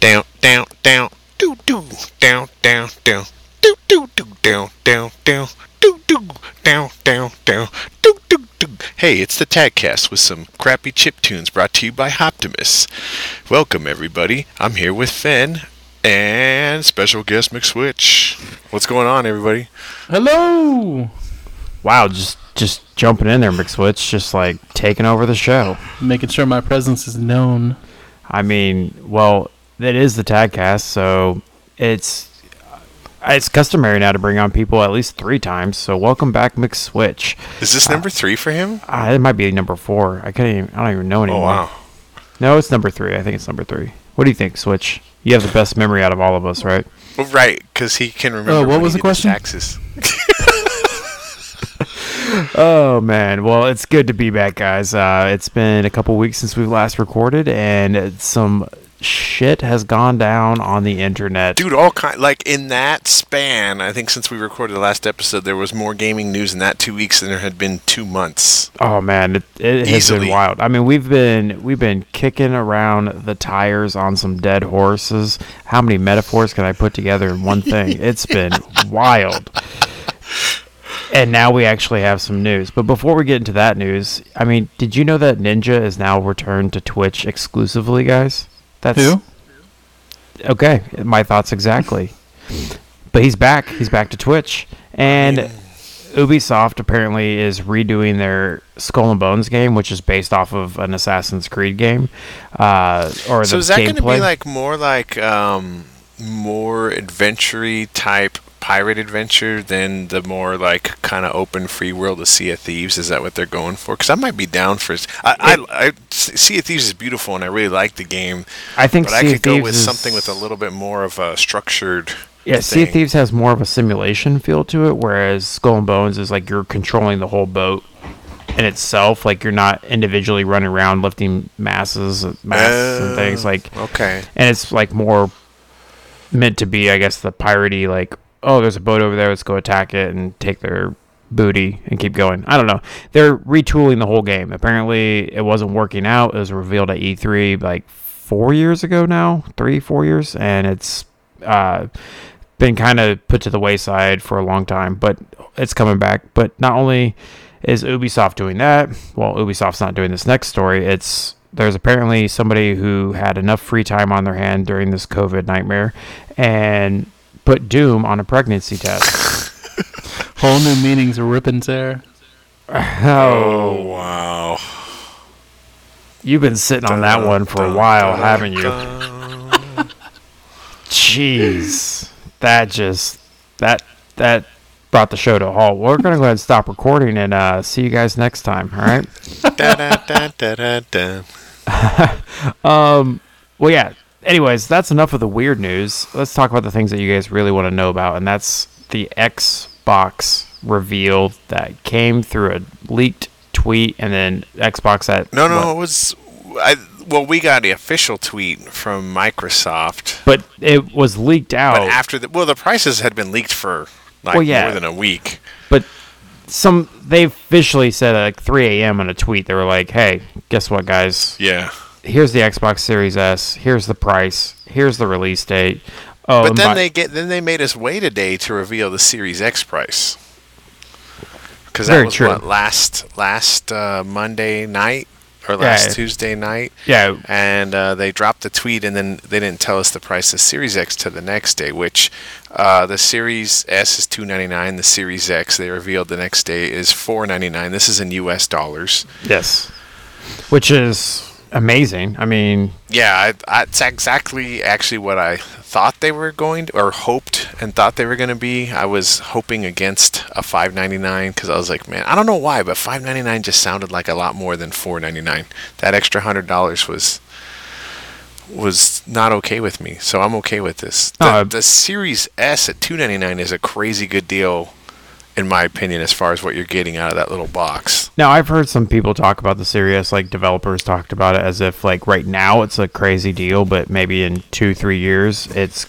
down, down, down, do do, down, down, down, do do do, down, down, down, do do, down, down, down, do do do. Hey, it's the Tagcast with some crappy chip tunes brought to you by Optimus. Welcome everybody. I'm here with Fen and special guest McSwitch. What's going on, everybody? Hello. Wow, just just jumping in there, McSwitch, just like taking over the show. Making sure my presence is known. I mean, well, it is the Tagcast, so it's it's customary now to bring on people at least three times. So welcome back, McSwitch. Is this number three for him? Uh, it might be number four. I can't even. I don't even know anymore. Oh anymore. wow. No, it's number three. I think it's number three. What do you think, Switch? You have the best memory out of all of us, right? Well, right, because he can remember. Oh, what when was he the question? Taxes. Oh man, well it's good to be back, guys. Uh, it's been a couple weeks since we last recorded, and some shit has gone down on the internet. Dude, all kind like in that span, I think since we recorded the last episode, there was more gaming news in that two weeks than there had been two months. Oh man, it, it has been wild. I mean, we've been we've been kicking around the tires on some dead horses. How many metaphors can I put together in one thing? it's been wild. And now we actually have some news. But before we get into that news, I mean, did you know that Ninja is now returned to Twitch exclusively, guys? That's Who? Okay, my thoughts exactly. but he's back. He's back to Twitch, and Ubisoft apparently is redoing their Skull and Bones game, which is based off of an Assassin's Creed game. Uh, or So the is that going to be like more like um, more adventure type pirate adventure than the more like kind of open free world of Sea of Thieves? Is that what they're going for? Because I might be down for. I, I, I Sea of Thieves is beautiful, and I really like the game. I think But I Sea of could go Thieves with is- something with a little bit more of a structured. Yeah, Sea of thing. Thieves has more of a simulation feel to it, whereas Skull and Bones is like you're controlling the whole boat in itself. Like you're not individually running around lifting masses, uh, masses and things. Oh, Like Okay. and it's like more meant to be, I guess, the piratey like, oh, there's a boat over there, let's go attack it and take their booty and keep going. I don't know. They're retooling the whole game. Apparently, it wasn't working out. It was revealed at E3 like four years ago now, three, four years, and it's uh, been kind of put to the wayside for a long time. But it's coming back. But not only is Ubisoft doing that, well, Ubisoft's not doing this next story. It's there's apparently somebody who had enough free time on their hand during this COVID nightmare and put Doom on a pregnancy test. Whole new meanings of rip and tear. Oh wow. You've been sitting on that one for a while, haven't you? Jeez, that just that that brought the show to a halt. We're gonna go ahead and stop recording and uh, see you guys next time. All right. Da, da, da, da, da, da. Um. Well, yeah. Anyways, that's enough of the weird news. Let's talk about the things that you guys really want to know about, and that's the Xbox reveal that came through a leaked tweet, and then Xbox at No, no, what? it was. I, well, we got the official tweet from Microsoft, but it was leaked out. but after the well, the prices had been leaked for like Well, yeah. more than a week. But some they officially said at like 3 a.m. in a tweet. They were like, "Hey, guess what, guys? Yeah, Here's the Xbox Series S. Here's the price. Here's the release date." Oh, but then by- they get then they made us wait a day to reveal the Series X price because that Very was true. what last last uh, Monday night or last Yeah. Tuesday night. yeah, and uh, they dropped the tweet, and then they didn't tell us the price of Series X to the next day. Which uh, the Series S is two ninety nine. The Series X they revealed the next day is four ninety nine. This is in U.S. dollars. yes, which is amazing. I mean, Yeah, I, I, it's exactly actually what I thought they were going to, or hoped and thought they were going to be. I was hoping against a five ninety nine because I was like, man, I don't know why, but five ninety nine just sounded like a lot more than four ninety nine. That extra hundred dollars was was not okay with me, so I'm okay with this. The, Uh, the Series S at two ninety nine is a crazy good deal, in my opinion, as far as what you're getting out of that little box. now I've heard some people talk about the Series, like developers talked about it as if like right now it's a crazy deal, but maybe in two, three years it's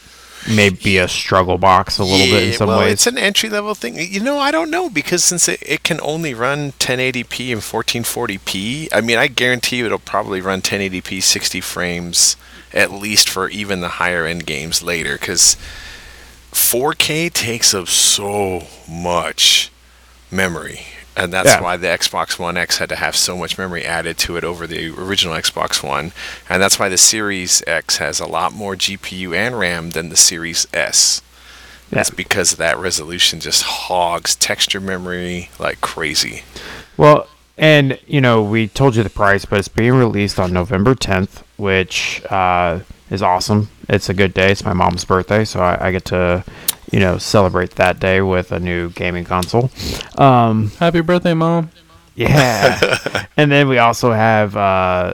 maybe a struggle box a little bit in some well, ways. it's an entry level thing. You know, I don't know because since it, it can only run 1080p and 1440p, I mean, I guarantee you it'll probably run 1080p 60 frames at least for even the higher end games later, because 4K takes up so much memory. And that's Yeah. why the Xbox One X had to have so much memory added to it over the original Xbox One. And that's why the Series X has a lot more GPU and RAM than the Series S. That's Yeah. because that resolution just hogs texture memory like crazy. Well, and you know, we told you the price, but it's being released on November 10th, which uh, is awesome. It's a good day. It's my mom's birthday, so I, I get to, you know, celebrate that day with a new gaming console. Um, Happy birthday, mom. yeah, and then we also have uh,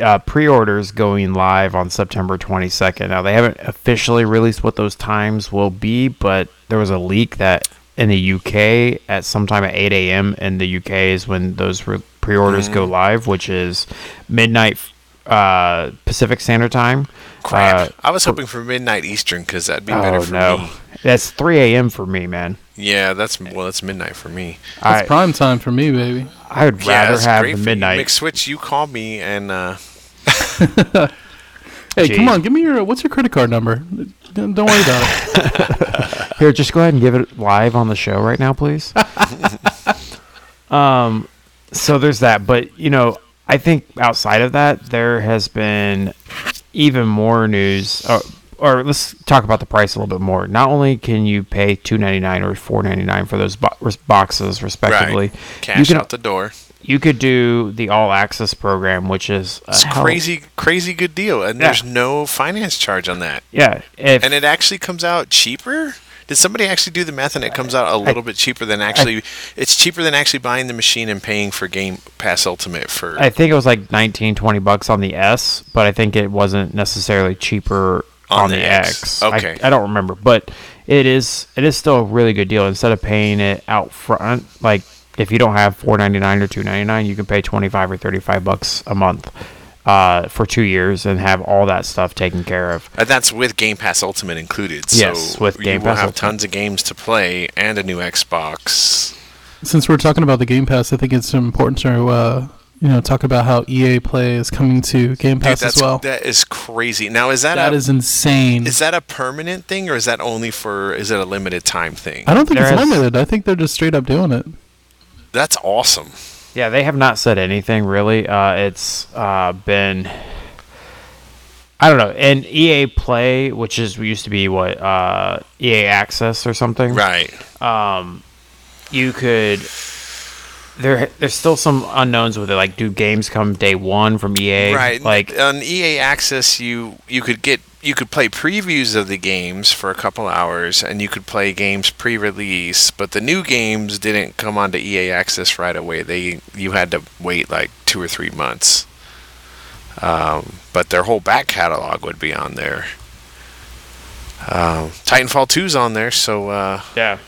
uh, pre-orders going live on September 22nd. Now they haven't officially released what those times will be, but there was a leak that in the UK at sometime at 8 a.m. in the UK is when those re- pre-orders go live, which is midnight uh, Pacific Standard Time. Crap. Uh, I was hoping for midnight Eastern because that'd be better oh for no, me. that's 3 a.m. for me, man. Yeah, that's well, that's midnight for me. That's I prime time for me, baby. I would yeah, rather that's have great the for you. midnight. McSwitch, you call me and uh, Hey, Gee. come on, give me your what's your credit card number? Don't don't worry about it. Here, just go ahead and give it live on the show right now, please. um, so there's that, but you know, I think outside of that, there has been even more news. Or, or let's talk about the price a little bit more. Not only can you pay two ninety nine or four ninety nine for those bo- boxes, respectively, right, cash can- out the door. you could do the all access program, which is a It's hell- crazy, crazy good deal, and Yeah. there's no finance charge on that, Yeah, if and it actually comes out cheaper. Did somebody actually do the math and it comes out a little bit cheaper than actually? it's cheaper than actually buying the machine and paying for Game Pass Ultimate for. I think it was like 19, 20 bucks on the S, but I think it wasn't necessarily cheaper On on, the the, X. X. Okay. I, I don't remember, but it is it is still a really good deal. Instead of paying it out front, like if you don't have four ninety nine or two ninety nine, you can pay twenty five or thirty five bucks a month uh, for two years and have all that stuff taken care of. And that's with Game Pass Ultimate included. So Yes, with Game you will have Ultimate. tons of games to play and a new Xbox. Since we're talking about the Game Pass, I think it's important to uh, you know talk about how EA Play is coming to Game Pass that's as well. that is crazy. Now is that, that a is insane. is that a permanent thing or is that only for is it a limited time thing? I don't think There it's has- limited. I think they're just straight up doing it. That's awesome. Yeah, they have not said anything really. Uh, it's uh, been I don't know. And EA Play, which is used to be what uh, EA Access or something. Right. um, you could there there's still some unknowns with it like do games come day one from ea Right. like on EA Access you you could get you could play previews of the games for a couple hours and you could play games pre-release, but the new games didn't come onto EA Access right away. They you had to wait like 2 or 3 months. Um, but their whole back catalog would be on there. Um, Titanfall 2's on there, so uh, yeah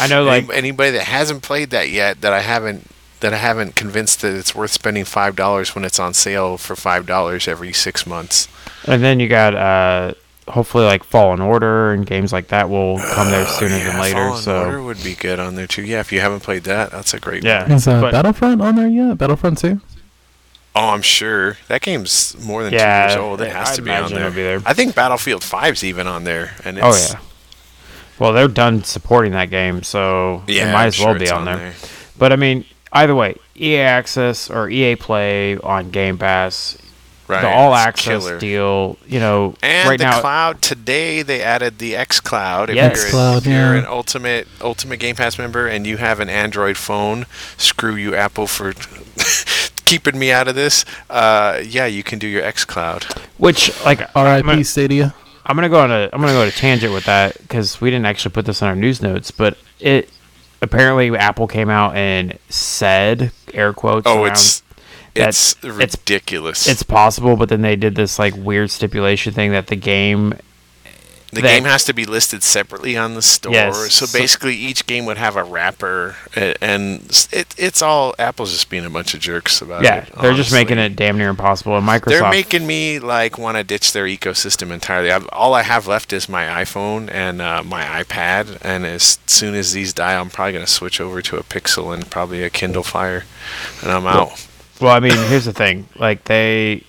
i know like any- anybody that hasn't played that yet that I haven't that I haven't convinced that it's worth spending five dollars when it's on sale for five dollars every six months. and then you got uh hopefully like fallen order and games like that will come there sooner Oh, Yeah, than later Fallen so Order would be good on there too. Yeah, if you haven't played that, that's a great Yeah. one. Is uh, But- Battlefront on there yet? Battlefront 2? Oh, I'm sure that game's more than Yeah, two years old. It has I'd to be on there. be there. I think Battlefield 5's even on there, and oh yeah well they're done supporting that game so yeah, it might I'm as well sure be it's on there but i mean either way ea access or ea play on game pass Right, the all access killer. deal, you know, And right the now. cloud today they added the xCloud. If, Yes. you're, xCloud, if you're an ultimate ultimate Game Pass member and you have an Android phone, screw you Apple for keeping me out of this. Uh, yeah, you can do your xCloud. which, like, R.I.P. Stadia. I'm gonna go on a, I'm gonna go on a tangent with that because we didn't actually put this in our news notes, but it apparently Apple came out and said air quotes. Oh, around, it's it's it's- ridiculous. it's possible, but then they did this like weird stipulation thing that the game the that- game has to be listed separately on the store. Yes, So basically, each game would have a wrapper, and it, it's all Apple's just being a bunch of jerks about yeah, it. Yeah, they're just making it damn near impossible. And Microsoft, They're making me like want to ditch their ecosystem entirely. i all I have left is my iPhone and uh, my iPad, and as soon as these die, I'm probably gonna switch over to a Pixel and probably a Kindle Fire, and I'm out. Well, I mean, here's the thing: like they,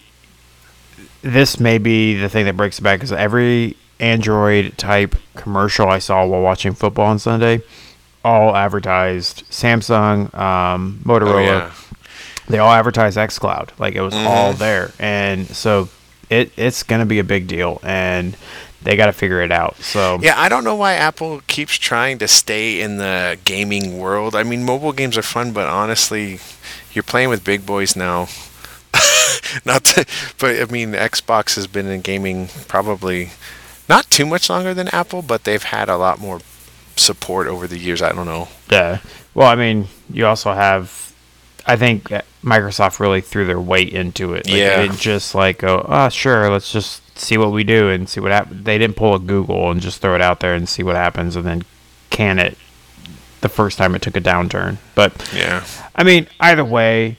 this may be the thing that breaks the back because every Android type commercial I saw while watching football on Sunday all advertised Samsung, um, Motorola. Oh, yeah. They all advertised XCloud. Like it was all there, and so it it's gonna be a big deal, and they got to figure it out. So Yeah, I don't know why Apple keeps trying to stay in the gaming world. I mean, mobile games are fun, but honestly, you're playing with big boys now. not to, but I mean, Xbox has been in gaming probably not too much longer than Apple, but they've had a lot more support over the years. I don't know. Yeah. Well, I mean, you also have. I think Microsoft really threw their weight into it. Like, Yeah. They just like go, oh, sure, let's just see what we do and see what happens. They didn't pull a Google and just throw it out there and see what happens and then can it the first time it took a downturn. But Yeah. I mean, either way,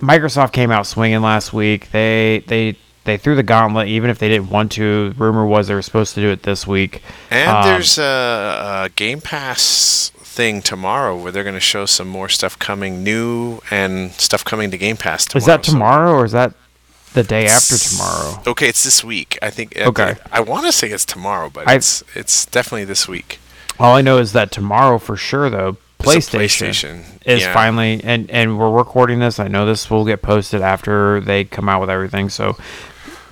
Microsoft came out swinging last week. They they they threw the gauntlet, even if they didn't want to. Rumor was they were supposed to do it this week. And Um, there's a, a Game Pass thing tomorrow where they're going to show some more stuff coming new and stuff coming to Game Pass tomorrow. Is that so- tomorrow or is that the day after tomorrow? Okay, it's this week. I think. I Okay. think- I, want to say it's tomorrow, but I- it's it's definitely this week. All I know is that tomorrow for sure, though, PlayStation, PlayStation, is yeah. finally, and and we're recording this. I know this will get posted after they come out with everything. So,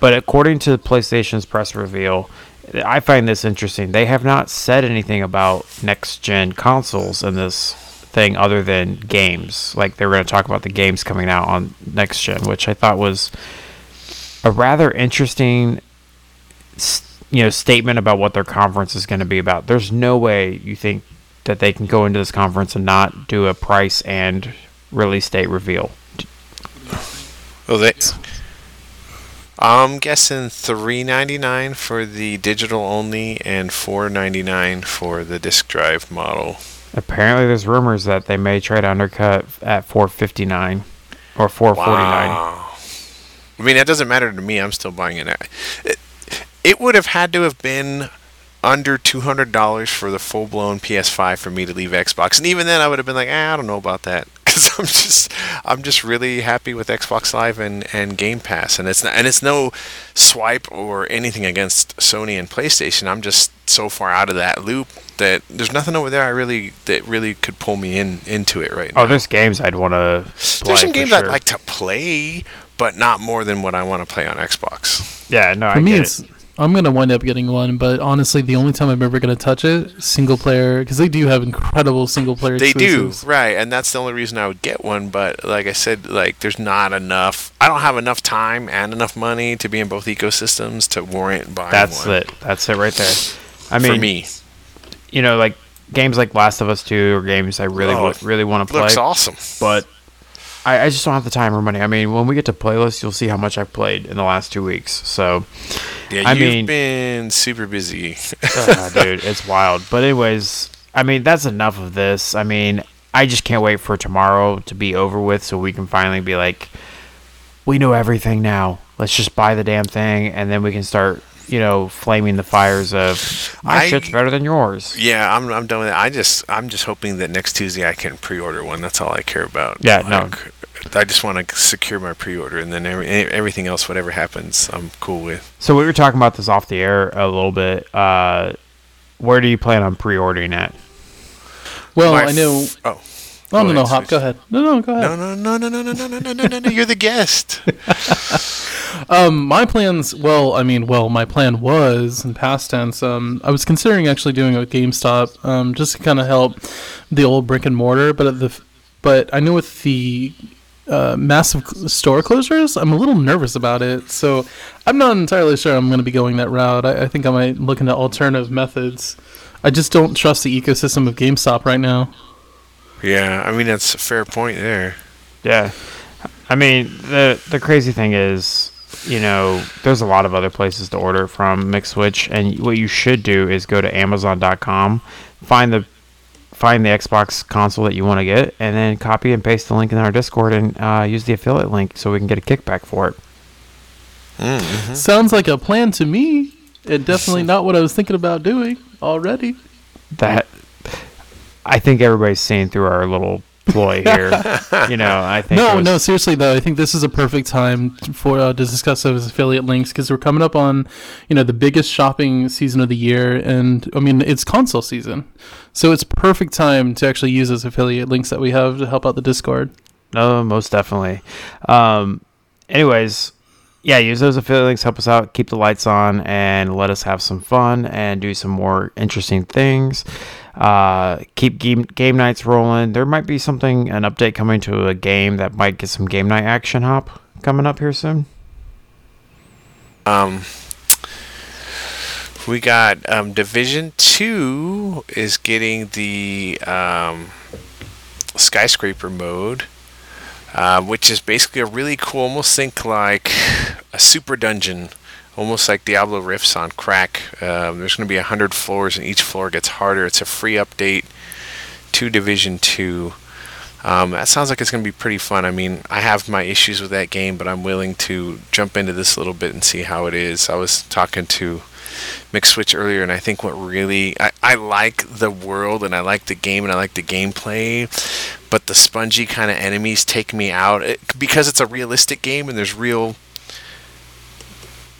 but according to PlayStation's press reveal, I find this interesting. They have not said anything about next gen consoles in this thing other than games. Like they're going to talk about the games coming out on next gen, which I thought was a rather interesting you know statement about what their conference is going to be about. There's no way you think that they can go into this conference and not do a price and release date reveal. Oh, they. I'm guessing three ninety nine for the digital only and four ninety nine for the disk drive model. Apparently, there's rumors that they may try to undercut at 459 or 449. Wow. I mean, that doesn't matter to me. I'm still buying it. It, it would have had to have been under two hundred dollars for the full blown PS5 for me to leave Xbox, and even then, I would have been like, eh, I don't know about that, because I'm just, I'm just really happy with Xbox Live and, and Game Pass, and it's not, and it's no swipe or anything against Sony and PlayStation. I'm just so far out of that loop that there's nothing over there I really that really could pull me in into it right oh, now. Oh, there's games I'd want to play. There's some games sure. I'd like to play, but not more than what I want to play on Xbox. Yeah, no, For I me, get it's it. I'm gonna wind up getting one, but honestly, the only time I'm ever gonna touch it, single player, because they do have incredible single player. They do, right? And that's the only reason I would get one. But like I said, like there's not enough. I don't have enough time and enough money to be in both ecosystems to warrant buying That's one. it. That's it right there. I mean, for me, you know, like games like Last of Us 2 or games I really, Oh, wa- really want to play. looks awesome. but I, I just don't have the time or money. I mean, when we get to playlist, you'll see how much I've played in the last two weeks. So, Yeah, I you've mean- been super busy. uh, dude, it's wild. But anyways, I mean, that's enough of this. I mean, I just can't wait for tomorrow to be over with so we can finally be like, we know everything now. Let's just buy the damn thing, and then we can start, you know, flaming the fires of my I- shit's better than yours. yeah, I'm I'm done with it. I just I'm just hoping that next Tuesday I can pre-order one. That's all I care about. Yeah, no. Like, I just want to secure my pre-order, and then every, everything else, whatever happens, I'm cool with. So we were talking about this off the air a little bit. Uh, where do you plan on pre-ordering at? Well, My I know. f- oh. Oh no, no, Hop, Switch. go ahead. No, no, go ahead. No, no, no, no, no, no, no, no, no, no, no. You're the guest. Um, my plans. Well, I mean, well, my plan was in past tense. Um, I was considering actually doing a GameStop, um, just to kind of help the old brick and mortar. But at the, but I know with the uh, massive store closures, I'm a little nervous about it. So I'm not entirely sure I'm going to be going that route. I, I think I might look into alternative methods. I just don't trust the ecosystem of GameStop right now. Yeah, I mean that's a fair point there. Yeah, I mean the the crazy thing is, you know, there's a lot of other places to order from McSwitch, and what you should do is go to Amazon.com, find the find the Xbox console that you want to get, and then copy and paste the link in our Discord and uh, use the affiliate link so we can get a kickback for it. Mm-hmm. Sounds like a plan to me. And definitely not what I was thinking about doing already. That I think everybody's seeing through our little ploy here. you know, I think No, was- no, seriously though, I think this is a perfect time for uh, to discuss those affiliate links because we're coming up on, you know, the biggest shopping season of the year, and I mean it's console season, so it's perfect time to actually use those affiliate links that we have to help out the Discord. No, most definitely. Um, anyways, yeah, use those affiliate links, help us out, keep the lights on, and let us have some fun and do some more interesting things. Uh, keep game, game nights rolling. There might be something, an update coming to a game that might get some game night action hop coming up here soon. Um, we got um, Division Two is getting the um, skyscraper mode, uh, which is basically a really cool, almost think like a super dungeon, almost like Diablo riffs on crack. Um, there's going to be a hundred floors, and each floor gets harder. It's a free update to Division Two. Um, that sounds like it's going to be pretty fun. I mean, I have my issues with that game, but I'm willing to jump into this a little bit and see how it is. I was talking to McSwitch earlier, and I think what really I, I like the world and I like the game and I like the gameplay, but the spongy kind of enemies take me out it, because it's a realistic game and there's real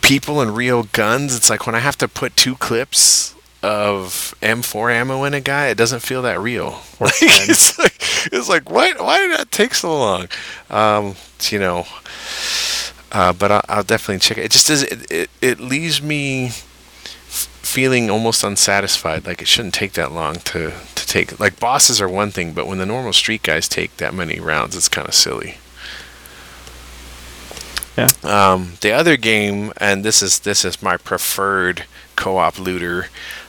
people and real guns. It's like when I have to put two clips of M4 ammo in a guy, it doesn't feel that real. Like, it's like it's like why why did that take so long? Um, you know. Uh, but I'll, I'll definitely check it. It just does it. It, it leaves me f- feeling almost unsatisfied. Like it shouldn't take that long to to take. Like bosses are one thing, but when the normal street guys take that many rounds, it's kind of silly. Yeah. Um, the other game, and this is this is my preferred co-op looter,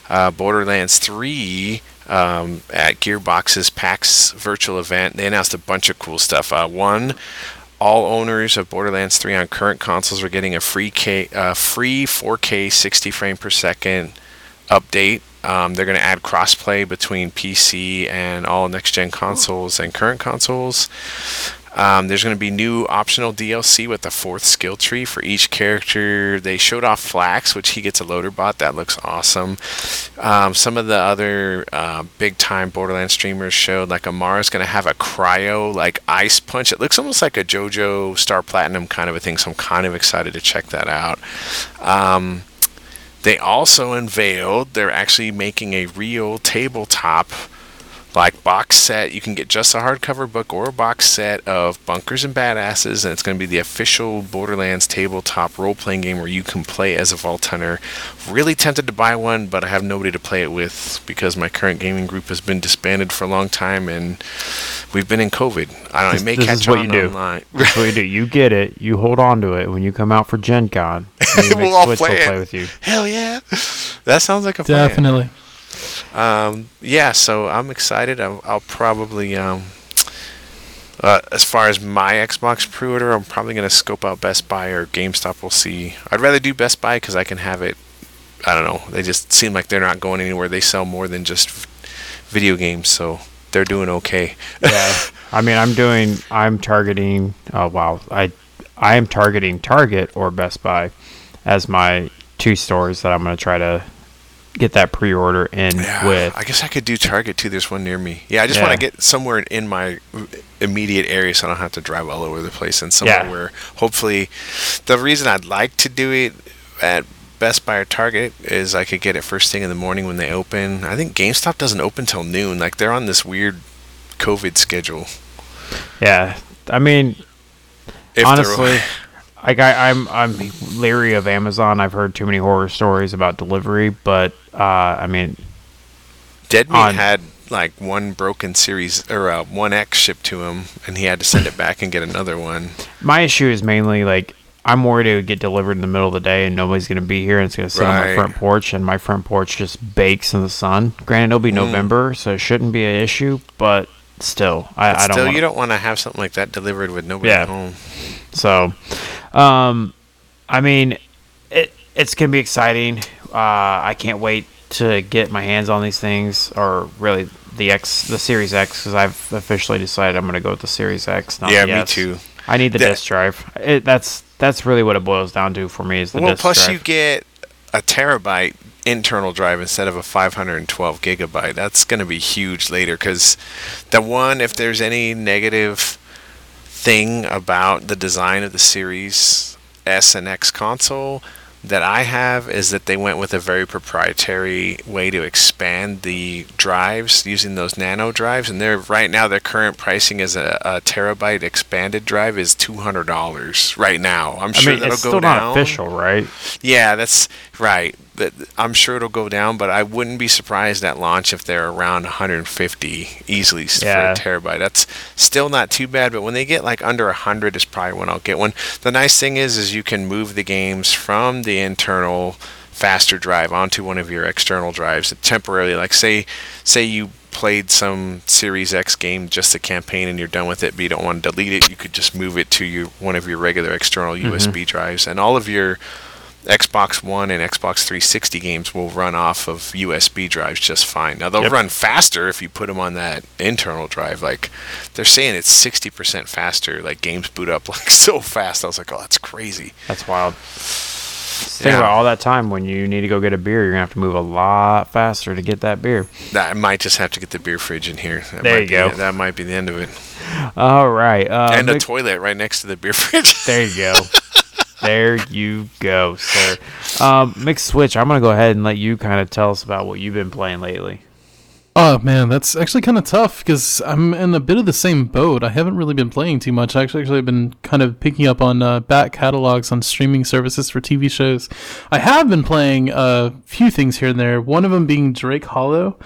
uh, Borderlands 3 um, at Gearbox's PAX virtual event. They announced a bunch of cool stuff. Uh, one, all owners of Borderlands 3 on current consoles are getting a free K, uh, free 4K 60 frame per second update. Um, they're going to add crossplay between PC and all next gen consoles and current consoles. Um, there's going to be new optional DLC with the fourth skill tree for each character. They showed off FL4K, which he gets a loader bot. That looks awesome. Um, some of the other uh, big time Borderlands streamers showed like Amara's going to have a cryo like ice punch. It looks almost like a JoJo Star Platinum kind of a thing. So I'm kind of excited to check that out. Um, they also unveiled they're actually making a real tabletop like box set. You can get just a hardcover book or a box set of Bunkers and Badasses, and it's going to be the official Borderlands tabletop role playing game where you can play as a Vault Hunter. Really tempted to buy one, but I have nobody to play it with because my current gaming group has been disbanded for a long time and we've been in COVID. I don't know, it may this catch is what on you do. online. That's what you do. You get it. You hold on to it when you come out for Gen Con. and you make We'll all Switch will play it. play with you. Hell yeah. That sounds like a plan. Um, yeah, so I'm excited. I'll, I'll probably, um, uh, as far as my Xbox pre-order, I'm probably going to scope out Best Buy or GameStop. We'll see. I'd rather do Best Buy because I can have it. I don't know. They just seem like they're not going anywhere. They sell more than just video games, so they're doing okay. Yeah. I mean, I'm doing. I'm targeting. Oh wow. I I am targeting Target or Best Buy as my two stores that I'm going to try to get that pre-order in Yeah, with. I guess I could do Target too. There's one near me. Yeah, I just Yeah. want to get somewhere in my immediate area so I don't have to drive all over the place and somewhere Yeah. where hopefully the reason I'd like to do it at Best Buy or Target is I could get it first thing in the morning when they open. I think GameStop doesn't open till noon. Like they're on this weird COVID schedule. Yeah. I mean, If honestly, like I, I'm I'm leery of Amazon. I've heard too many horror stories about delivery, but uh, I mean, Dead Meat on- had like one broken series or uh, one X shipped to him, and he had to send it back and get another one. my issue is mainly like I'm worried it would get delivered in the middle of the day and nobody's going to be here and it's going to sit on my front porch and my front porch just bakes in the sun. Granted, it'll be Mm. November, so it shouldn't be an issue, but still, I, But I don't. still, wanna- you don't want to have something like that delivered with nobody Yeah. at home. So, um, I mean, it it's gonna be exciting. Uh, I can't wait to get my hands on these things, or really the X, the Series X, because I've officially decided I'm gonna go with the Series X. Not Yeah, the me too. I need the That- disk drive. It, that's that's really what it boils down to for me is the well, plus drive. you get a terabyte internal drive instead of a 512 gigabyte. That's going to be huge later because the one, if there's any negative thing about the design of the Series S and X console that I have is that they went with a very proprietary way to expand the drives using those nano drives, and they're right now their current pricing is a, a terabyte expanded drive is two hundred dollars right now. I'm I sure mean, that'll it's go still down. not official, right? Yeah, that's right. That I'm sure it'll go down, but I wouldn't be surprised at launch if they're around 150 easily Yeah. for a terabyte. That's still not too bad, but when they get like under 100 is probably when I'll get one. The nice thing is is you can move the games from the internal faster drive onto one of your external drives temporarily. Like say say you played some Series X game just the campaign and you're done with it, but you don't want to delete it, you could just move it to your one of your regular external mm-hmm. USB drives, and all of your Xbox One and Xbox 360 games will run off of USB drives just fine. Now they'll Yep. run faster if you put them on that internal drive. Like they're saying it's 60% faster. Like games boot up like so fast. I was like, oh, that's crazy. That's wild. Think Yeah. about all that time when you need to go get a beer. You're gonna have to move a lot faster to get that beer. That I might just have to get the beer fridge in here. That There might you be- go. That might be the end of it. All right, uh, and a toilet right next to the beer fridge. there you go. there you go, sir. Um, McSwitch. I'm gonna go ahead and let you kind of tell us about what you've been playing lately. Oh man, that's actually kind of tough because I'm in a bit of the same boat. I haven't really been playing too much. I actually actually have been kind of picking up on uh, back catalogs on streaming services for TV shows. I have been playing a few things here and there. One of them being Drake Hollow.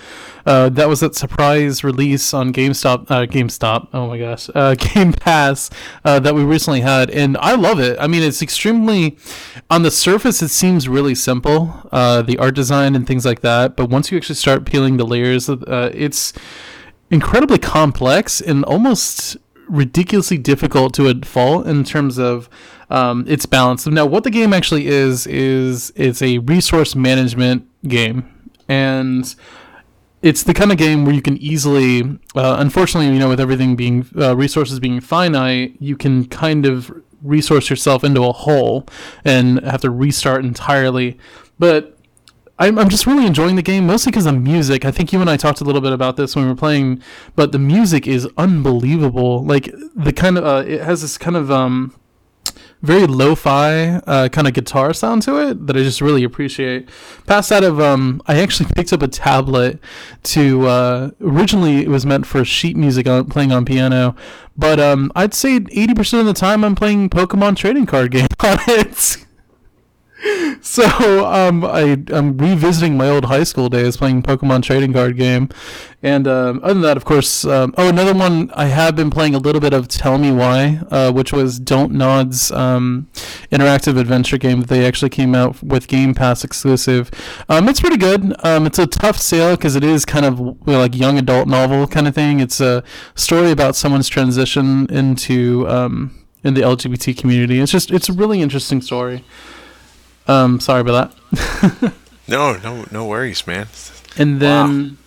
Uh, that was that surprise release on GameStop. Uh, GameStop. Oh my gosh, uh, Game Pass uh, that we recently had, and I love it. I mean, it's extremely on the surface. It seems really simple, uh, the art design and things like that. But once you actually start peeling the layers, uh, it's incredibly complex and almost ridiculously difficult to a fault in terms of um, its balance. Now, what the game actually is is it's a resource management game, and it's the kind of game where you can easily, uh, unfortunately, you know, with everything being uh, resources being finite, you can kind of resource yourself into a hole and have to restart entirely. But I'm, just really enjoying the game, mostly because of music. I think you and I talked a little bit about this when we were playing, but the music is unbelievable. Like the kind of uh, it has this kind of um, very lo-fi uh, kind of guitar sound to it that I just really appreciate. Past that of um, I actually picked up a tablet to uh, originally it was meant for sheet music on playing on piano, but um, I'd say 80% of the time I'm playing Pokemon trading card game on it. So um, I I'm revisiting my old high school days playing Pokemon trading card game, and um, other than that, of course. Um, oh, another one I have been playing a little bit of Tell Me Why, uh, which was Don't Nod's um, interactive adventure game that they actually came out with Game Pass exclusive. Um, it's pretty good. Um, it's a tough sale because it is kind of you know, like young adult novel kind of thing. It's a story about someone's transition into in the LGBT community. It's just it's a really interesting story. Um, sorry about that. no, no, no worries, man. And then,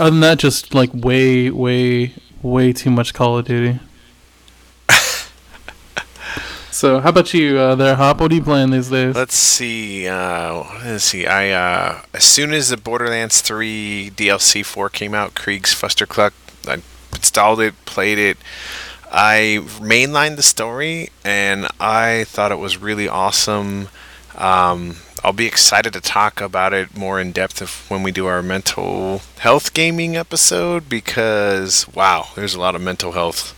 other than that, just like way, way, way too much Call of Duty. so, how about you uh, there, Hop? What are you playing these days? Let's see. Uh, let's see. I uh, as soon as the Borderlands 3 DLC 4 came out, Krieg's Fustercluck, I installed it, played it. I mainlined the story, and I thought it was really awesome. Um, I'll be excited to talk about it more in depth if, when we do our mental health gaming episode because wow, there's a lot of mental health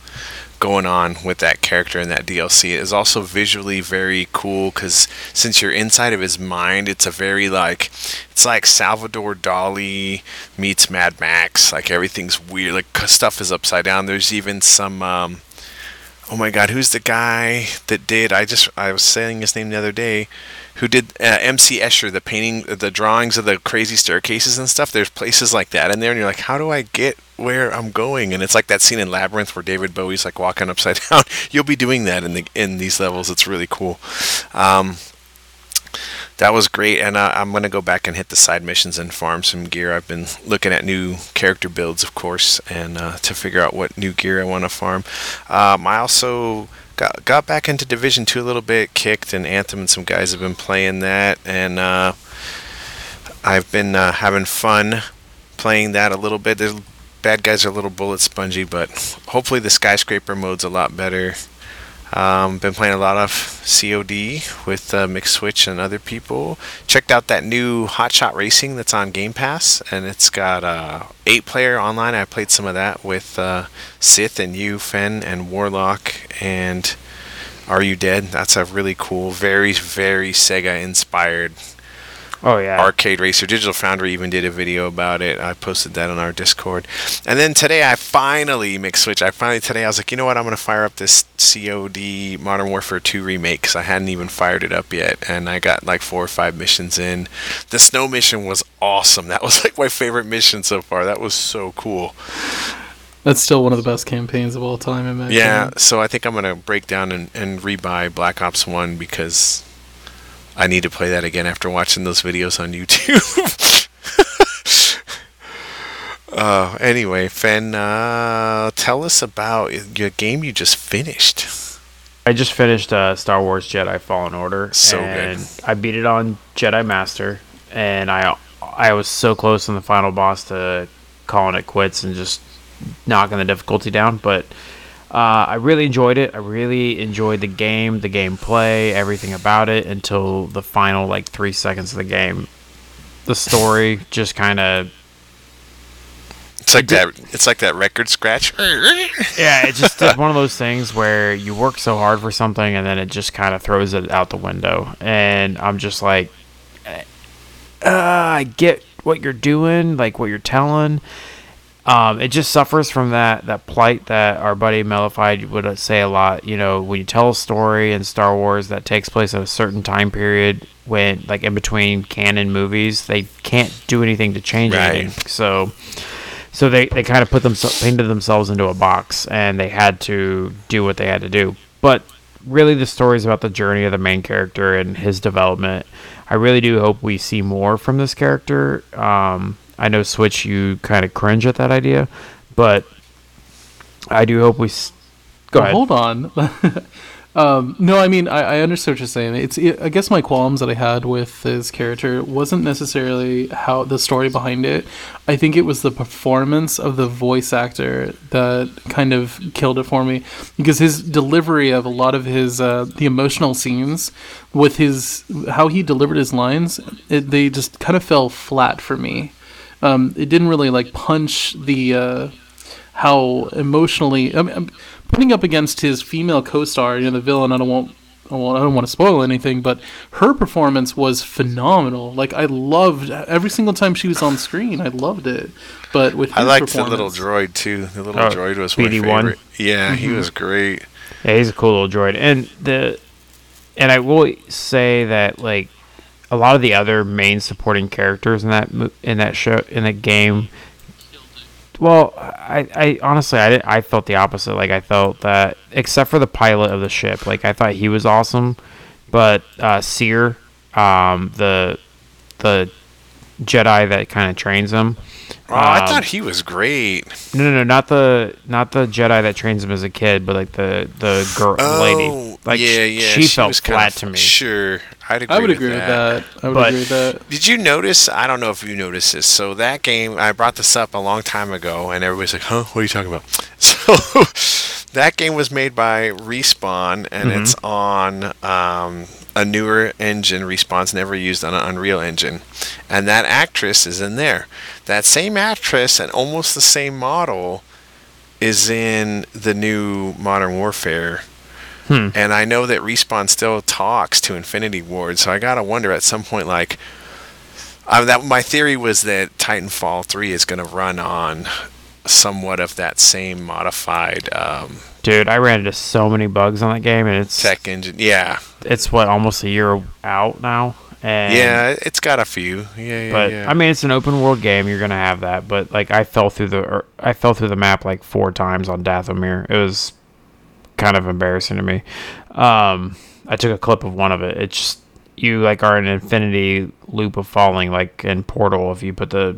going on with that character in that DLC. It is also visually very cool because since you're inside of his mind, it's a very like it's like Salvador Dali meets Mad Max. Like everything's weird. Like stuff is upside down. There's even some. Um, oh my God, who's the guy that did? I just I was saying his name the other day. Who did uh, MC Escher the painting, the drawings of the crazy staircases and stuff? There's places like that in there, and you're like, how do I get where I'm going? And it's like that scene in Labyrinth where David Bowie's like walking upside down. You'll be doing that in the in these levels. It's really cool. Um, that was great, and uh, I'm gonna go back and hit the side missions and farm some gear. I've been looking at new character builds, of course, and uh, to figure out what new gear I want to farm. Um, I also got got back into Division Two a little bit, kicked and Anthem, and some guys have been playing that, and uh, I've been uh, having fun playing that a little bit. The bad guys are a little bullet spongy, but hopefully the skyscraper mode's a lot better. Um, been playing a lot of COD with uh, Switch and other people. Checked out that new Hot Shot Racing that's on Game Pass, and it's got uh, eight player online. I played some of that with uh, Sith and you, Fen, and Warlock, and Are You Dead? That's a really cool, very very Sega inspired Oh yeah. arcade racer. Digital Foundry even did a video about it. I posted that on our Discord. And then today I finally McSwitch. I finally today I was like, you know what? I'm gonna fire up this COD Modern Warfare 2 remake because I hadn't even fired it up yet, and I got like four or five missions in. The snow mission was awesome. That was like my favorite mission so far. That was so cool. That's still one of the best campaigns of all time, in my Yeah, opinion. so I think I'm gonna break down and, and rebuy Black Ops One because I need to play that again after watching those videos on YouTube. uh, anyway, Fen, uh, tell us about your game you just finished. I just finished uh, Star Wars Jedi Fallen Order. So good. and I beat it on Jedi Master, and I I was so close in the final boss to calling it quits and just knocking the difficulty down. But uh, I really enjoyed it. I really enjoyed the game, the gameplay, everything about it until the final like three seconds of the game. The story just kind of It's like that. It's like that record scratch. yeah, it's just it's one of those things where you work so hard for something and then it just kind of throws it out the window. And I'm just like, uh, I get what you're doing, like what you're telling. Um, it just suffers from that that plight that our buddy Mellified would uh, say a lot. You know, when you tell a story in Star Wars that takes place at a certain time period, when like in between canon movies, they can't do anything to change Right. anything. So so they, they kind of put themselves painted themselves into a box and they had to do what they had to do but really the story is about the journey of the main character and his development i really do hope we see more from this character um, i know switch you kind of cringe at that idea but i do hope we s- go Well, ahead Hold on. um, no, I mean I, I understand what you're saying. It's I guess my qualms that I had with his character wasn't necessarily how the story behind it. I think it was the performance of the voice actor that kind of killed it for me because his delivery of a lot of his uh, the emotional scenes with his how he delivered his lines, it, they just kind of fell flat for me. Um, it didn't really like punch the. Uh, how emotionally I mean, I'm putting up against his female co-star, you know, the villain. I don't want, I I don't want to spoil anything, but her performance was phenomenal. Like I loved every single time she was on screen. I loved it. But with I liked the little droid too. The little Oh, droid was my BD-1? favorite. Yeah, he was great. Yeah, he's a cool little droid, and the and I will say that like a lot of the other main supporting characters in that in that show in that game. Well, I, I honestly I did, I felt the opposite. Like I felt that except for the pilot of the ship, like I thought he was awesome, but uh, Cere, um, the the Jedi that kind of trains him. Oh, I um, thought he was great. No, no, no, not the not the Jedi that trains him as a kid, but like the the girl lady. Like yeah, yeah. she, felt was kinda flat to me. Sure, I'd agree. I would with agree with that. that. I would But- agree with that. Did you notice? I don't know if you noticed this. So that game, I brought this up a long time ago, and everybody's like, "Huh? What are you talking about?" So that game was made by Respawn, and Mm-hmm. it's on um, a newer engine. Respawn's never used on an Unreal Engine, and that actress is in there. That same actress and almost the same model is in the new Modern Warfare. Hmm. And I know that Respawn still talks to Infinity Ward, so I gotta wonder at some point, like, uh, that my theory was that Titanfall 3 is going to run on somewhat of that same modified um, Dude, I ran into so many bugs on that game, and it's tech engine. Yeah, it's what almost a year out now. And yeah, it's got a few. Yeah, yeah, but yeah. I mean, it's an open world game. You're gonna have that, but like I fell through the er, I fell through the map like four times on Dathomir. It was kind of embarrassing to me. Um, I took a clip of one of it. It's just you like are an infinity loop of falling, like in Portal. If you put the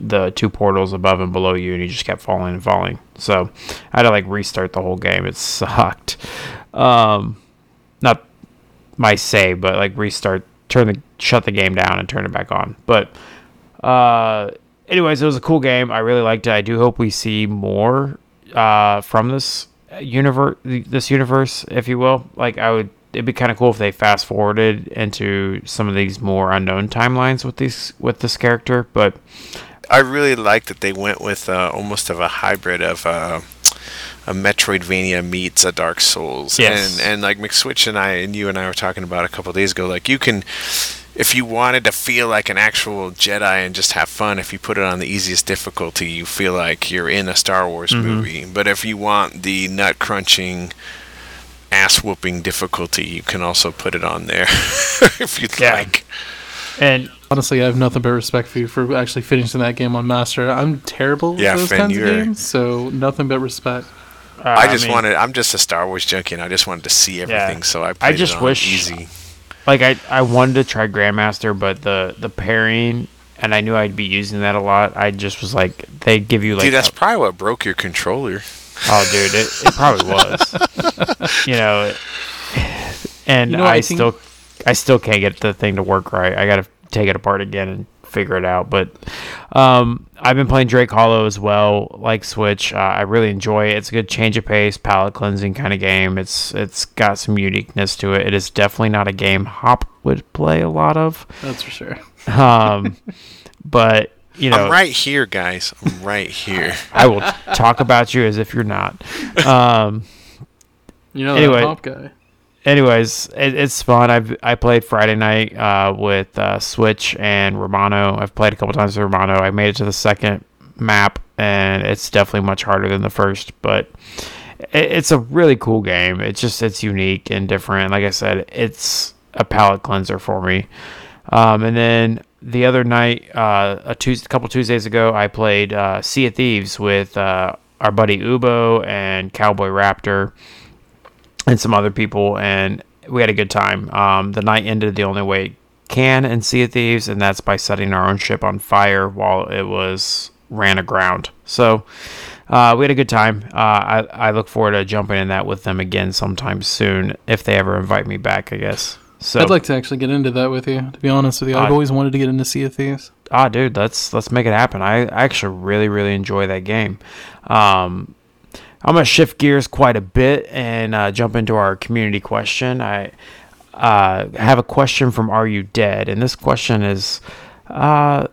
the two portals above and below you, and you just kept falling and falling. So I had to like restart the whole game. It sucked. Um, not my save, but like restart turn the shut the game down and turn it back on. But uh, anyways, it was a cool game. I really liked it. I do hope we see more uh, from this universe, this universe, if you will. Like I would, it'd be kind of cool if they fast forwarded into some of these more unknown timelines with these with this character. But I really like that they went with uh, almost of a hybrid of uh, a Metroidvania meets a Dark Souls. Yes. And and like McSwitch and I and you and I were talking about a couple days ago, like you can if you wanted to feel like an actual Jedi and just have fun, if you put it on the easiest difficulty, you feel like you're in a Star Wars Mm-hmm. movie. But if you want the nut crunching ass whooping difficulty, you can also put it on there if you'd Yeah. like. and Honestly, I have nothing but respect for you for actually finishing that game on Master. I'm terrible with Yeah, those Fen, kinds of games, so nothing but respect. uh, I just mean, wanted. I'm just a Star Wars junkie, and I just wanted to see everything. So I. Played just it on wish- easy. Like I, I wanted to try Grandmaster, but the the parrying, and I knew I'd be using that a lot. I just was like, they give you like, Dude, that's a- probably what broke your controller. oh, dude, it, it probably was, you know, and You know, I, I think- still, I still can't get the thing to work right. I got to take it apart again and figure it out. But um, I've been playing Drake Hollow as well, like Switch. Uh, I really enjoy it. It's a good change of pace, palate cleansing kind of game. It's it's got some uniqueness to it. It is definitely not a game Hop would play a lot of. That's for sure. Um, but you know, I'm right here, guys. I'm right here. I will talk about you as if you're not. Um, You know Anyway. that pop guy. Anyways, it, it's fun. I've I played Friday night uh, with uh, Switch and Romano. I've played a couple times with Romano. I made it to the second map, and it's definitely much harder than the first, but it, it's a really cool game. It's just it's unique and different. Like I said, it's a palate cleanser for me. Um, and then the other night, uh, a Tuesday, couple Tuesdays ago, I played uh, Sea of Thieves with uh, our buddy Ubo and Cowboy Raptor and some other people, and we had a good time. Um, the night ended the only way it can in Sea of Thieves, and that's by setting our own ship on fire while it was ran aground. So uh, we had a good time. Uh, I, I look forward to jumping in that with them again sometime soon if they ever invite me back. I guess. So I'd like to actually get into that with you. To be honest with you, I've Uh, always wanted to get into Sea of Thieves. ah, dude, let's let's make it happen. I, I actually really really enjoy that game. Um, I'm gonna shift gears quite a bit and uh, jump into our community question. I uh, have a question from Are You Dead? And this question is, uh,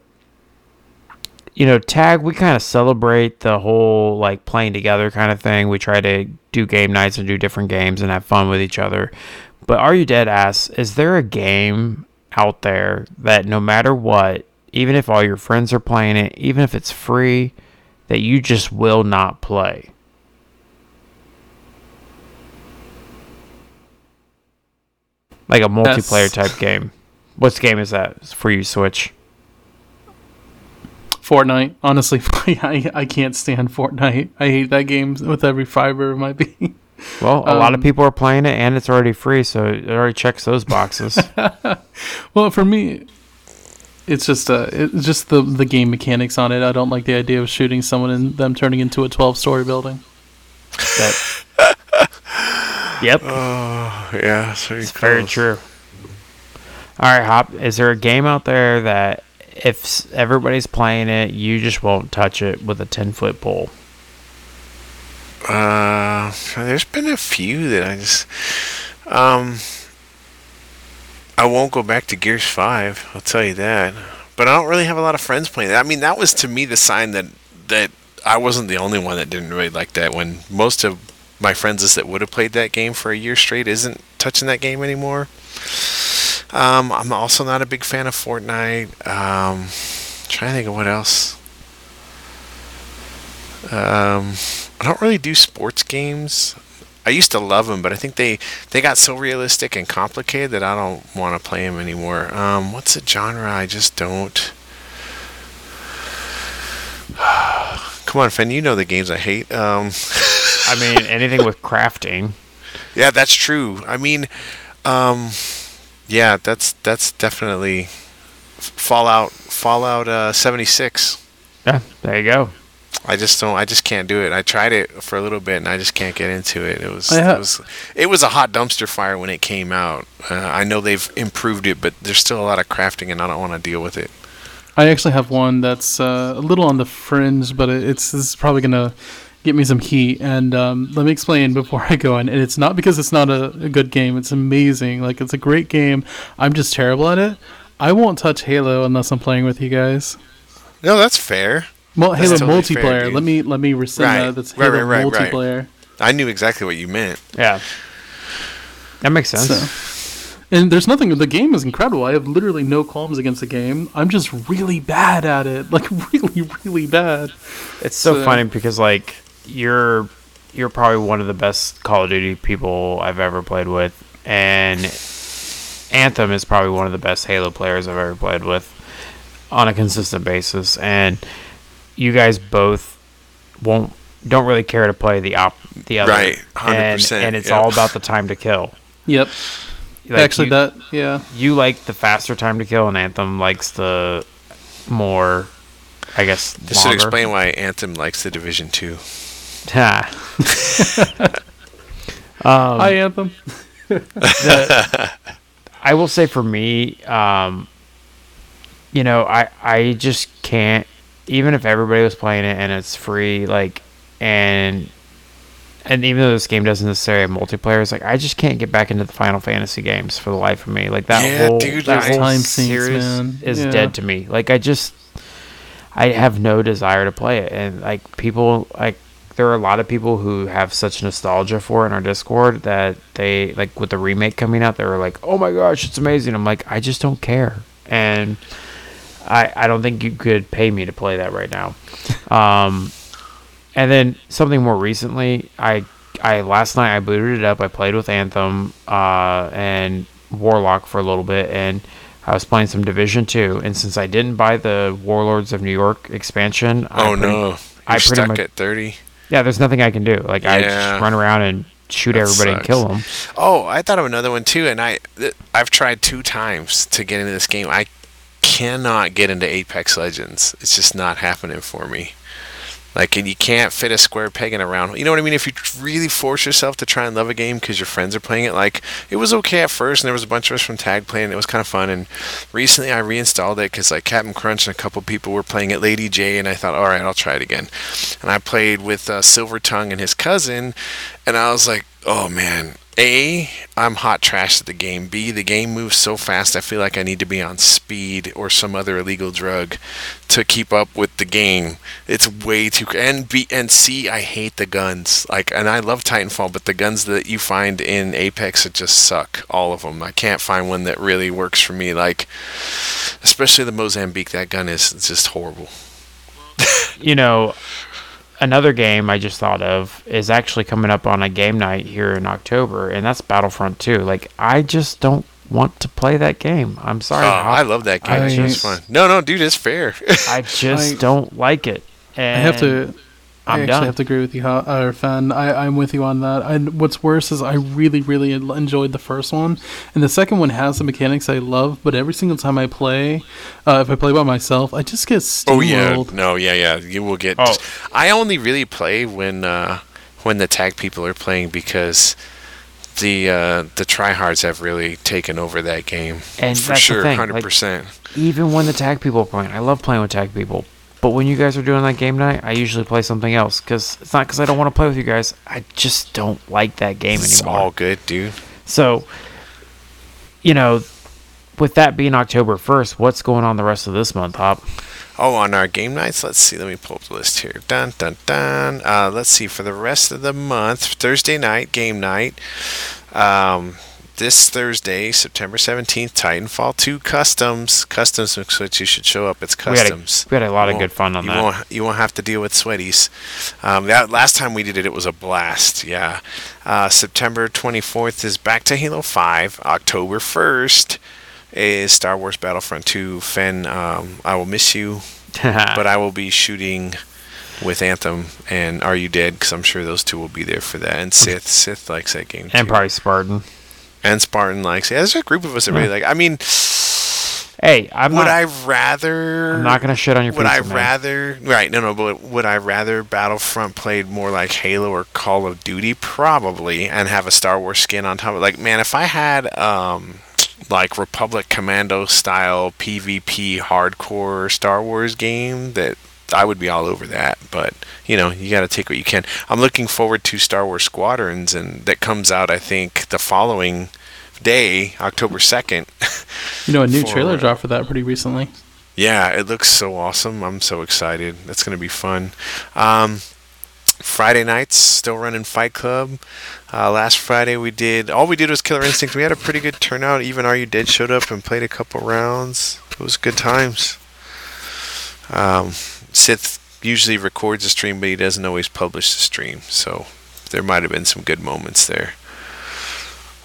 you know, tag. We kind of celebrate the whole like playing together kind of thing. We try to do game nights and do different games and have fun with each other. But Are You Dead asks, is there a game out there that no matter what, even if all your friends are playing it, even if it's free, that you just will not play? Like a multiplayer type game. What game is that for you, Switch? Fortnite. Honestly, I, I can't stand Fortnite. I hate that game with every fiber of my being. Well, a lot of Um, people are playing it and it's already free, so it already checks those boxes. Well, for me, it's just uh, it's just the the game mechanics on it. I don't like the idea of shooting someone and them turning into a twelve story building. that, yep. Oh, yeah. So It's very true. All right, Hop. Is there a game out there that if everybody's playing it, you just won't touch it with a ten foot pole? Uh, there's been a few that I just, um, I won't go back to Gears Five. I'll tell you that. But I don't really have a lot of friends playing that. I mean, that was to me the sign that that I wasn't the only one that didn't really like that. When most of my friends that would have played that game for a year straight isn't touching that game anymore. Um, I'm also not a big fan of Fortnite. Um, trying to think of what else. Um, I don't really do sports games. I used to love them, but I think they they got so realistic and complicated that I don't want to play them anymore. Um, what's a genre I just don't? Come on, Fen, you know the games I hate. I mean, anything with crafting. yeah, that's true. I mean, um, yeah, that's that's definitely Fallout Fallout uh, 76. Yeah, there you go. I just don't. I just can't do it. I tried it for a little bit, and I just can't get into it. It was. I ha- it was. It was a hot dumpster fire when it came out. Uh, I know they've improved it, but there's still a lot of crafting, and I don't want to deal with it. I actually have one that's uh, a little on the fringe, but it- it's this is probably gonna get me some heat. And um, let me explain before I go on. And it's not because it's not a, a good game; it's amazing. Like it's a great game. I'm just terrible at it. I won't touch Halo unless I'm playing with you guys. No, that's fair. Well, That's Halo totally multiplayer. dude. let me let me rescind Right. that. That's Right, Halo right, right, right. multiplayer. I knew exactly what you meant. Yeah. That makes sense. So, and there's nothing. The game is incredible. I have literally no qualms against the game. I'm just really bad at it. Like really, really bad. It's so So- funny because like you're you're probably one of the best Call of Duty people I've ever played with, and Anthem is probably one of the best Halo players I've ever played with on a consistent basis. And you guys both won't don't really care to play the op the other, Right, and 100%, and it's yep. all about the time to kill. Yep. Like, Actually, you, that yeah. you like the faster time to kill, and Anthem likes the more, I guess. This should explain why Anthem likes the Division Two. Ha. um, Hi, Anthem. the- I will say for me, um, you know, I I just can't. Even if everybody was playing it and it's free, like, and and even though this game doesn't necessarily have multiplayer, it's like I just can't get back into the Final Fantasy games for the life of me. Like that Yeah, whole dude, that whole time sinks, series man. is Yeah. dead to me. Like I just I have no desire to play it, and like people like there are a lot of people who have such nostalgia for it in our Discord that they like with the remake coming out, they were like, "Oh my gosh, it's amazing!" I'm like, I just don't care, and I I don't think you could pay me to play that right now. Um, and then something more recently, I I last night I booted it up. I played with Anthem uh, and Warlock for a little bit, and I was playing some Division Two. And since I didn't buy the Warlords of New York expansion, I Oh pretty- no, you're I pretty stuck much- at thirty. Yeah, there's nothing I can do. Like I just run around and shoot That everybody and kill them. Oh, I thought of another one too, and I th- I've tried two times to get into this game. I cannot get into Apex Legends. It's just not happening for me. Like, and you can't fit a square peg in a round. hole. You know what I mean? If you really force yourself to try and love a game because your friends are playing it, like it was okay at first, and there was a bunch of us from Tag playing. It was kind of fun. And recently, I reinstalled it because like Captain Crunch and a couple people were playing it, Lady J, and I thought, all right, I'll try it again. And I played with uh, Silver Tongue and his cousin, and I was like, oh man. A, I'm hot trash at the game. B, the game moves so fast I feel like I need to be on speed or some other illegal drug to keep up with the game. It's way too and B and C, I hate the guns. Like and I love Titanfall, but the guns that you find in Apex it just suck. All of them. I can't find one that really works for me. Like especially the Mozambique. That gun is just horrible. you know, another game I just thought of is actually coming up on a game night here in October, and that's Battlefront 2. Like, I just don't want to play that game. I'm sorry. Oh, Hop. I love that game. I it's just fun. No, no, dude, it's fair. I just I- don't like it. And I have to. I I'm actually done. have to agree with you, Ho- uh, Fen. I, I'm with you on that. And what's worse is I really, really enjoyed the first one, and the second one has the mechanics I love. But every single time I play, uh, if I play by myself, I just get steamrolled. Oh yeah, no, yeah, yeah. You will get. Oh. I only really play when uh, when the tag people are playing because the uh, the tryhards have really taken over that game And for that's sure, thing, hundred like- percent. even when the tag people are playing, I love playing with tag people. But when you guys are doing that game night, I usually play something else because it's not because I don't want to play with you guys. I just don't like that game anymore. It's all good, dude. So, you know, with that being October 1st, what's going on the rest of this month, Hop? Oh, on our game nights, let's see. Let me pull up the list here. Dun dun dun. Uh, let's see. For the rest of the month, Thursday night game night. Um, this Thursday, September seventeenth, Titanfall two customs. Customs, which you should show up. It's We had, a, customs. we had a lot of good fun on you that. Won't, you won't have to deal with sweaties. Um, that last time we did it, it was a blast. Yeah. Uh, September 24th is back to Halo 5. October 1st is Star Wars Battlefront 2. Fen, um, I will miss you, but I will be shooting with Anthem and Are You Dead? Because I'm sure those two will be there for that. And Sith, Sith likes that game and too. probably Spartan. And Spartan likes. it. Yeah, there's a group of us that really like. I mean, Hey, I'm would not. I rather? I'm not gonna shit on your Would pizza, I man. rather? Right, no, no. But would I rather Battlefront played more like Halo or Call of Duty? Probably, and have a Star Wars skin on top. of Like, man, if I had um, like Republic Commando style PvP hardcore Star Wars game, that I would be all over that. But you know, you got to take what you can. I'm looking forward to Star Wars Squadrons, and that comes out, I think, the following day, October second. You know, a new For, trailer uh, dropped for that pretty recently. Yeah, it looks so awesome. I'm so excited. That's going to be fun. Um, Friday nights, still running Fight Club. Uh, last Friday we did, all we did was Killer Instinct. We had a pretty good turnout. Even Are You Dead showed up and played a couple rounds. It was good times. Um, Sith usually records a stream, but he doesn't always publish the stream. So there might have been some good moments there.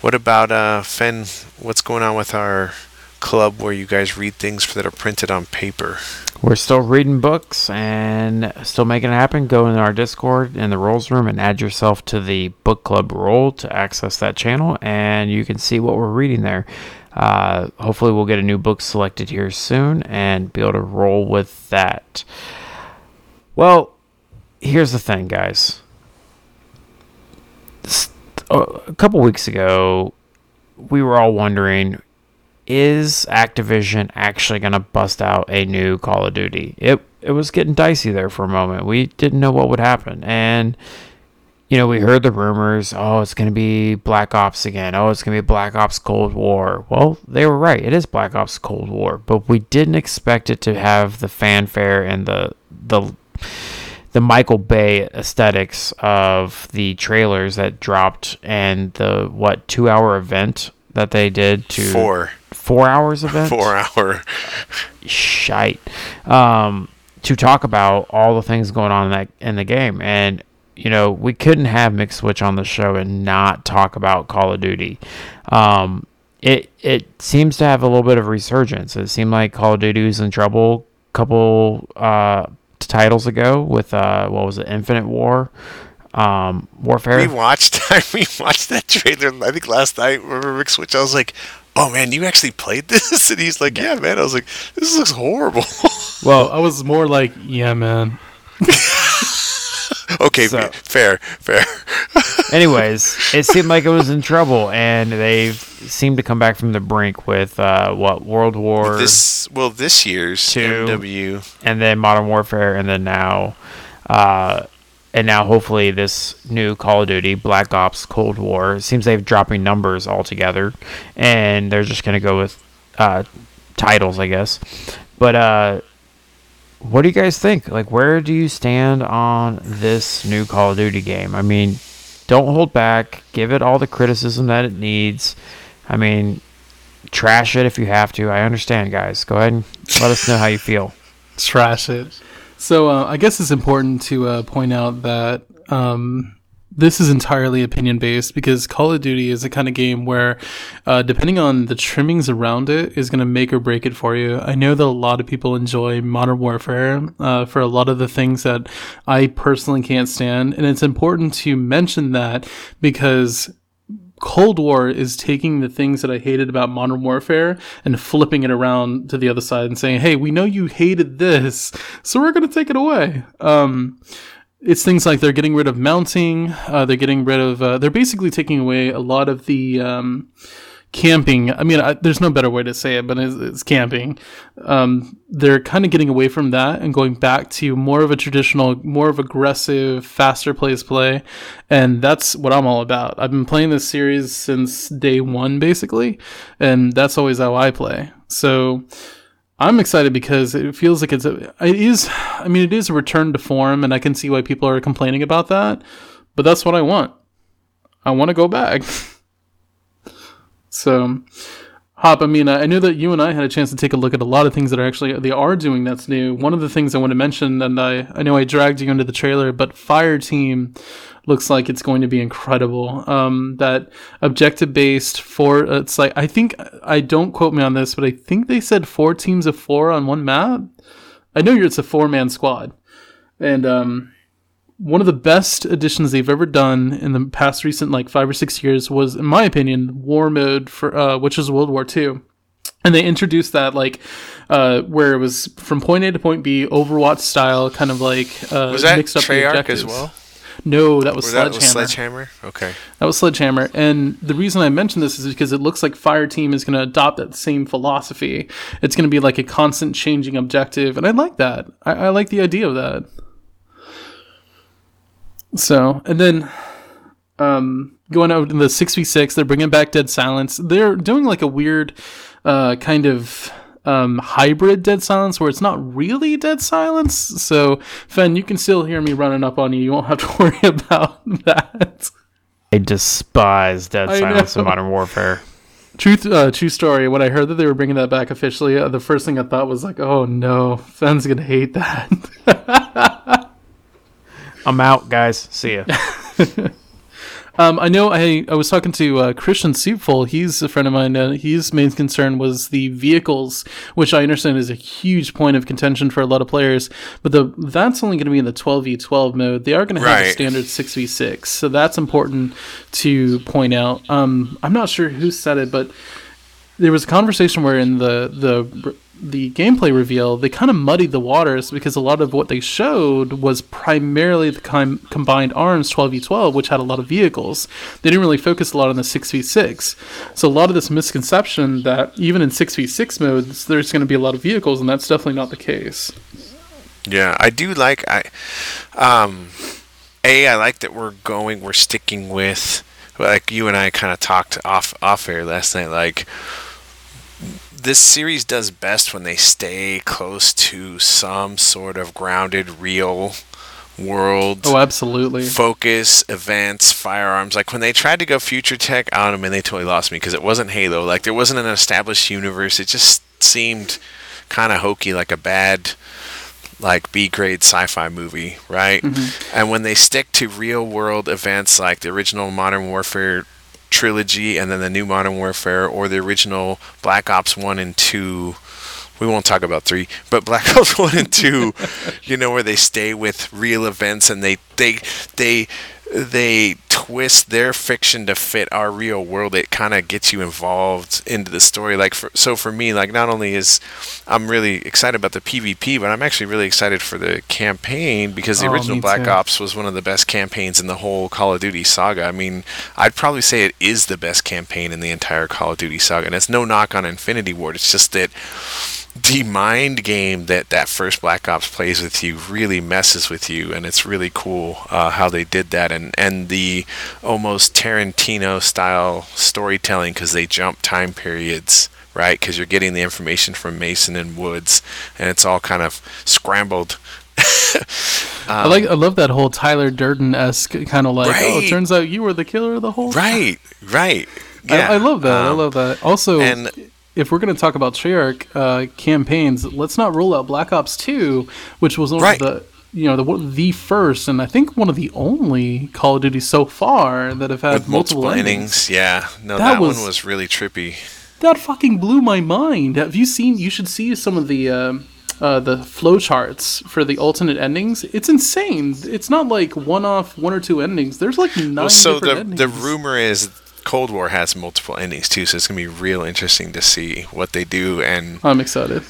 What about uh, Fen? What's going on with our club where you guys read things that are printed on paper? We're still reading books and still making it happen. Go in our Discord in the Roles room and add yourself to the book club role to access that channel, and you can see what we're reading there. Uh, hopefully, we'll get a new book selected here soon and be able to roll with that. Well, here's the thing, guys. A couple weeks ago, we were all wondering is Activision actually going to bust out a new Call of Duty? It it was getting dicey there for a moment. We didn't know what would happen, and you know we heard the rumors. Oh, it's going to be Black Ops again. Oh, it's going to be Black Ops Cold War. Well, they were right. It is Black Ops Cold War, but we didn't expect it to have the fanfare and the the the Michael Bay aesthetics of the trailers that dropped and the what two hour event that they did to Four, four hours event four hour. shite um, to talk about all the things going on in that in the game and you know we couldn't have McSwitch on the show and not talk about call of duty um, it it seems to have a little bit of resurgence it seemed like call of duty was in trouble a couple uh, titles ago with uh, what was it infinite war um, warfare We watched. we watched that trailer. I think last night. Remember Rick Switch? I was like, "Oh man, you actually played this?" And he's like, "Yeah, man." I was like, "This looks horrible." Well, I was more like, yeah, man. Okay, So- fair, fair. Anyways, it seemed like it was in trouble, and they've seemed to come back from the brink with uh, what World War, this well, this year's Two. MW. and then Modern Warfare, and then now, uh, and now hopefully this new Call of Duty, Black Ops Cold War. It seems they've dropping numbers altogether, and they're just gonna go with uh, titles, I guess. But uh, what do you guys think? Like, where do you stand on this new Call of Duty game? I mean, don't hold back. Give it all the criticism that it needs. I mean, trash it if you have to. I understand, guys. Go ahead and let us know how you feel. trash it. So uh, I guess it's important to uh, point out that um, this is entirely opinion based because Call of Duty is the kind of game where, uh, depending on the trimmings around it, is going to make or break it for you. I know that a lot of people enjoy Modern Warfare uh, for a lot of the things that I personally can't stand, and it's important to mention that because Cold War is taking the things that I hated about Modern Warfare and flipping it around to the other side and saying, "Hey, we know you hated this, so we're going to take it away." Um, it's things like they're getting rid of mounting. Uh, they're getting rid of. Uh, they're basically taking away a lot of the um, camping. I mean, I, there's no better way to say it, but it's, it's camping. Um, they're kind of getting away from that and going back to more of a traditional, more of aggressive, faster pace play, and that's what I'm all about. I've been playing this series since day one, basically, and that's always how I play. So. I'm excited because it feels like it's a, it is I mean it is a return to form and I can see why people are complaining about that but that's what I want. I want to go back. So Hop I mean I knew that you and I had a chance to take a look at a lot of things that are actually they are doing that's new. One of the things I want to mention and I I know I dragged you into the trailer but Fire Team looks like it's going to be incredible. Um, that objective based four, it's like I think I don't quote me on this, but I think they said four teams of four on one map. I know it's a four man squad, and um, one of the best additions they've ever done in the past recent like five or six years was, in my opinion, War Mode for uh, which is World War II. and they introduced that like uh, where it was from point A to point B, Overwatch style, kind of like uh, Was that mixed up Treyarch as well? No, that was Or Sledgehammer. that was Sledgehammer? Okay. That was Sledgehammer. And the reason I mention this is because it looks like Fireteam is going to adopt that same philosophy. It's going to be like a constant changing objective. And I like that. I, I like the idea of that. So, and then um, going out in the 6v6, they're bringing back Dead Silence. They're doing like a weird uh, kind of. Um, hybrid dead silence where it's not really dead silence. So, Fen, you can still hear me running up on you. You won't have to worry about that. I despise Dead I Silence know. in Modern Warfare. Truth, uh, true story. When I heard that they were bringing that back officially, uh, the first thing I thought was like, "Oh no, Fen's gonna hate that." I'm out, guys. See ya. um, I know. I I was talking to uh, Christian Seepful. He's a friend of mine. Uh, his main concern was the vehicles, which I understand is a huge point of contention for a lot of players. But the that's only going to be in the twelve v twelve mode. They are going to have a standard six v six, so that's important to point out. Um, I'm not sure who said it, but there was a conversation where in the the the gameplay reveal they kind of muddied the waters because a lot of what they showed was primarily the com- combined arms 12v12 which had a lot of vehicles. They didn't really focus a lot on the 6v6 so a lot of this misconception that even in 6v6 modes there's going to be a lot of vehicles and that's definitely not the case. Yeah, I do like I um A I like that we're going we're sticking with like you and I kind of talked off off air last night like this series does best when they stay close to some sort of grounded real world oh absolutely focus, events, firearms. Like when they tried to go future tech, I don't know, man, they totally lost me because it wasn't Halo. Like there wasn't an established universe. It just seemed kind of hokey, like a bad, like B grade sci-fi movie, right? Mm-hmm. And when they stick to real world events like the original Modern Warfare trilogy and then the new Modern Warfare or the original Black Ops 1 and 2 we won't talk about three, but Black Ops one and two, you know, where they stay with real events and they they they they twist their fiction to fit our real world. It kind of gets you involved into the story. Like for, so for me, like not only is I'm really excited about the PvP, but I'm actually really excited for the campaign because the Oh, original Black too. Ops was one of the best campaigns in the whole Call of Duty saga. I mean, I'd probably say it is the best campaign in the entire Call of Duty saga, and it's no knock on Infinity Ward. It's just that the mind game that that first Black Ops plays with you really messes with you, and it's really cool uh, how they did that, and and the almost Tarantino style storytelling because they jump time periods. Right, because you're getting the information from Mason and Woods, and it's all kind of scrambled. I like I love that whole Tyler Durden esque kind of like oh it turns out you were the killer of the whole time. Right, right. I, Yeah, I love that I um, love that also and- if we're going to talk about Treyarch uh, campaigns, let's not rule out Black Ops 2, which was one Right. the you know the the first and I think one of the only Call of Duty so far that have had with multiple, endings. innings. Yeah, no, That that, was- one was really trippy. That fucking blew my mind. Have you seen? You should see some of the. um uh, the flowcharts for the alternate endings, it's insane. It's not like one-off, one or two endings. There's like nine Well, so the different the endings. rumor is Cold War has multiple endings too, so it's gonna be real interesting to see what they do and I'm excited.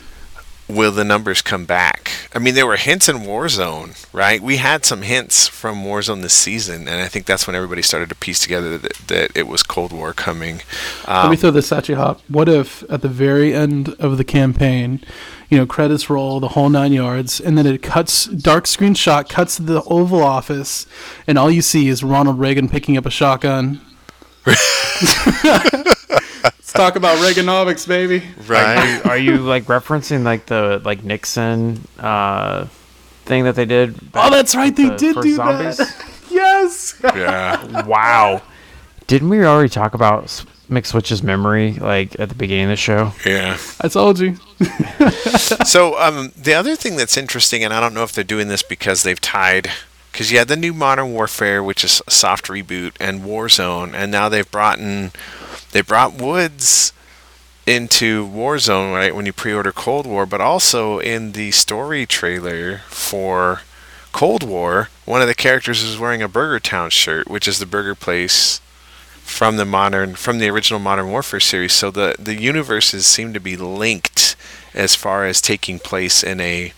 will the numbers come back? I mean, there were hints in Warzone, right? We had some hints from Warzone this season, and I think that's when everybody started to piece together that, that it was Cold War coming. Let Um, me throw this at you, Hop. What if at the very end of the campaign, you know, credits roll the whole nine yards, and then it cuts, dark screen shot, cuts to the Oval Office, and all you see is Ronald Reagan picking up a shotgun. Let's talk about Reaganomics, baby. right? Are you like referencing like the like Nixon uh, thing that they did? Oh, that's right. They the did do zombies? that. yes. yeah. wow. Didn't we already talk about S- McSwitch's memory like at the beginning of the show? Yeah. I told you. so um, the other thing that's interesting, and I don't know if they're doing this because they've tied, because you had the new Modern Warfare, which is a soft reboot, and Warzone, and now they've brought in, they brought Woods into Warzone, right? When you pre-order Cold War, but also in the story trailer for Cold War, one of the characters is wearing a Burger Town shirt, which is the burger place from the modern from the original Modern Warfare series. So the the universes seem to be linked as far as taking place in a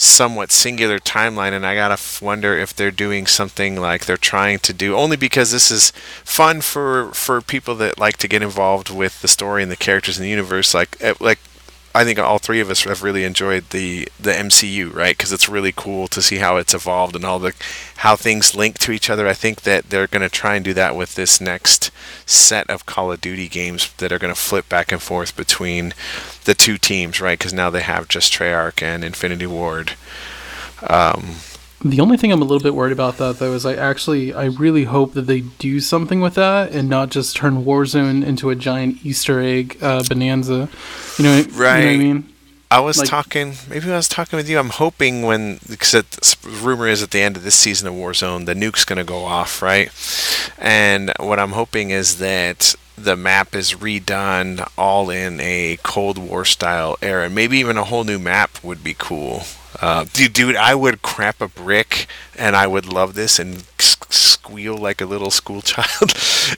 somewhat singular timeline and i gotta wonder if they're doing something like they're trying to do only because this is fun for for people that like to get involved with the story and the characters in the universe like eh, like I think all three of us have really enjoyed the the MCU, right? Because it's really cool to see how it's evolved and all the how things link to each other. I think that they're going to try and do that with this next set of Call of Duty games that are going to flip back and forth between the two teams, right? Because now they have just Treyarch and Infinity Ward. Um, The only thing I'm a little bit worried about that though is I actually I really hope that they do something with that and not just turn Warzone into a giant Easter egg uh, bonanza. You know, you know what I mean? I was Like- talking, maybe I was talking with you. I'm hoping when, because rumor is at the end of this season of Warzone, the nuke's going to go off, right? And what I'm hoping is that the map is redone all in a Cold War style era. Maybe even a whole new map would be cool. Uh, dude, dude, I would crap a brick and I would love this and s- squeal like a little school child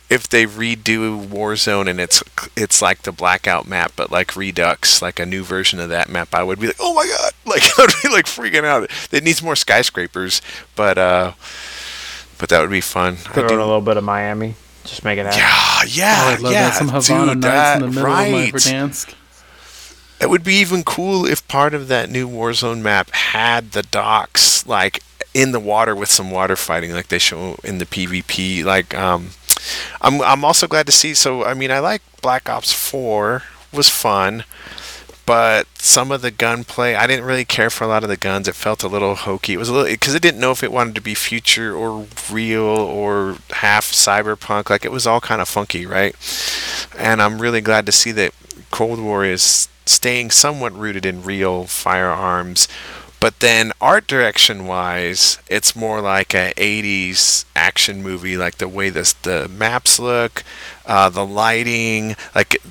if they redo Warzone and it's it's like the blackout map but like Redux, like a new version of that map. I would be like, oh my god, like I'd be like freaking out. It needs more skyscrapers, but uh, but that would be fun. I Throw in a little bit of Miami. Just make it happen. yeah, yeah, oh, I'd love yeah, that. Some Havana dude, nights that, in the middle right. of my Verdansk. It would be even cool if part of that new Warzone map had the docks like in the water with some water fighting, like they show in the PvP. Like, um, I'm I'm also glad to see. So, I mean, I like Black Ops Four was fun, but some of the gunplay, I didn't really care for a lot of the guns. It felt a little hokey. It was a little because it didn't know if it wanted to be future or real or half cyberpunk. Like it was all kind of funky, right? And I'm really glad to see that Cold War is staying somewhat rooted in real firearms. But then art direction wise, it's more like a 80s action movie, like the way this, the maps look, uh, the lighting, like